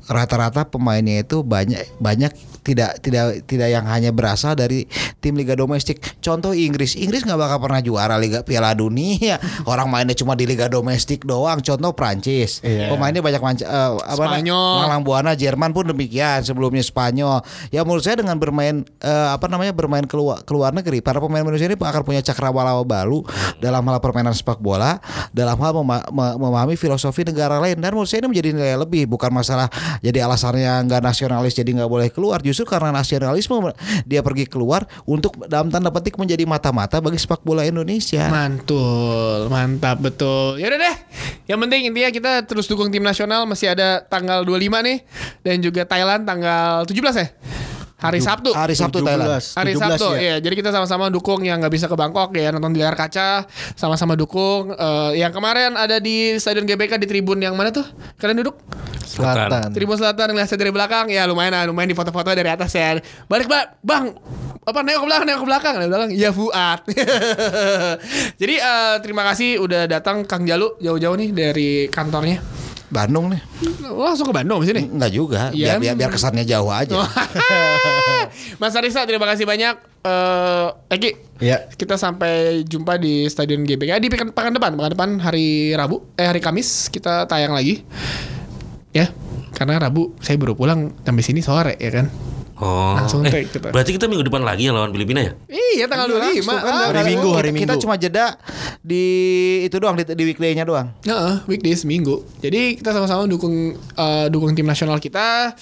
[SPEAKER 4] rata-rata pemainnya itu banyak banyak tidak tidak tidak yang hanya berasal dari tim liga domestik. Contoh Inggris, Inggris nggak bakal pernah juara liga Piala Dunia. [laughs] Orang mainnya cuma di liga domestik doang. Contoh Prancis,
[SPEAKER 3] Iya.
[SPEAKER 4] pemainnya banyak manca, eh, apa
[SPEAKER 1] Spanyol.
[SPEAKER 4] Malang Buana, Jerman pun demikian. Sebelumnya Spanyol. Ya menurut saya dengan bermain eh, apa namanya bermain keluar keluar negeri, para pemain Indonesia ini akan punya cakrawala baru dalam hal permainan sepak bola, dalam hal mema- me- memahami filosofi negara lain. Dan menurut saya ini menjadi nilai lebih, bukan masalah jadi alasannya nggak nasionalis jadi nggak boleh keluar. Justru karena nasionalisme dia pergi keluar untuk dalam tanda petik menjadi mata-mata bagi sepak bola Indonesia.
[SPEAKER 1] Mantul, mantap betul. Ya udah deh. Yang penting intinya kita terus dukung tim nasional masih ada tanggal 25 nih dan juga Thailand tanggal 17 ya. Hari Sabtu.
[SPEAKER 4] Hari Sabtu Thailand.
[SPEAKER 3] 17,
[SPEAKER 1] Hari
[SPEAKER 3] 17
[SPEAKER 1] Sabtu
[SPEAKER 3] ya.
[SPEAKER 1] ya. Jadi kita sama-sama dukung yang nggak bisa ke Bangkok ya nonton di layar kaca, sama-sama dukung. Eh, yang kemarin ada di Stadion GBK di tribun yang mana tuh? Kalian duduk?
[SPEAKER 3] Selatan.
[SPEAKER 1] Tribun Selatan ngeliat saya dari belakang ya lumayan lah, lumayan di foto-foto dari atas ya. Balik bang, bang, apa nengok ke belakang, nengok ke belakang, dia bilang iya Fuad. [laughs] Jadi eh, terima kasih udah datang Kang Jalu jauh-jauh nih dari kantornya.
[SPEAKER 4] Bandung nih.
[SPEAKER 1] Oh, langsung ke Bandung sini.
[SPEAKER 4] Enggak juga.
[SPEAKER 1] Iya.
[SPEAKER 4] Biar, biar, biar kesannya jauh aja. [laughs]
[SPEAKER 1] Mas Arisa terima kasih banyak. Eh, Eki,
[SPEAKER 3] Ya.
[SPEAKER 1] kita sampai jumpa di Stadion GBK di pekan, pekan depan, pekan depan hari Rabu, eh hari Kamis kita tayang lagi. Ya, karena Rabu saya baru pulang sampai sini sore ya kan.
[SPEAKER 2] Oh.
[SPEAKER 1] Langsung
[SPEAKER 2] eh,
[SPEAKER 1] take kita.
[SPEAKER 2] Berarti kita minggu depan lagi ya lawan Filipina ya?
[SPEAKER 1] Iya tanggal 25
[SPEAKER 4] Langsung kan,
[SPEAKER 1] ah,
[SPEAKER 3] Hari Minggu, hari
[SPEAKER 4] kita
[SPEAKER 3] Minggu.
[SPEAKER 4] cuma jeda di itu doang di, di weekday-nya doang.
[SPEAKER 1] Heeh, weekdays minggu. Jadi kita sama-sama dukung eh, dukung tim nasional kita.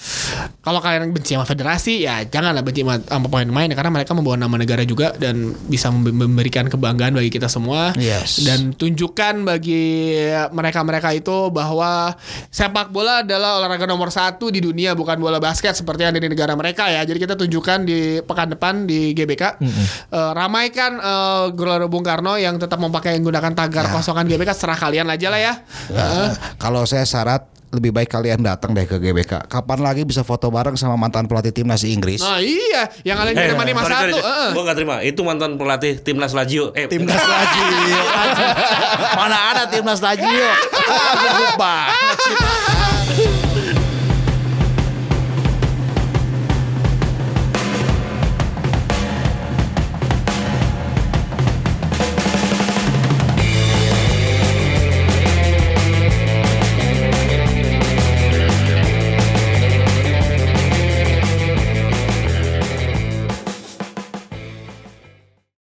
[SPEAKER 1] Kalau kalian benci sama federasi ya janganlah benci sama, sama pemain-pemain karena mereka membawa nama negara juga dan bisa mem- memberikan kebanggaan bagi kita semua.
[SPEAKER 4] Yes.
[SPEAKER 1] Dan tunjukkan bagi mereka-mereka itu bahwa sepak bola adalah olahraga nomor satu di dunia bukan bola basket seperti yang ada di negara mereka ya. Jadi kita tunjukkan di pekan depan di GBK Eh, ramaikan eh, Gelora Bung Karno yang tetap memakai menggunakan tagar kosongan GBK serah kalian aja lah ya. Heeh.
[SPEAKER 4] Kalau saya syarat lebih baik kalian datang deh ke GBK. Kapan lagi bisa foto bareng sama mantan pelatih timnas Inggris?
[SPEAKER 1] Nah iya, yang kalian kirim lima satu. heeh.
[SPEAKER 2] Gue gak terima. Itu mantan pelatih timnas Lazio. Eh,
[SPEAKER 3] Timnas lagi. [laughs]
[SPEAKER 4] Mana ada timnas Lazio? Ah, banget sih.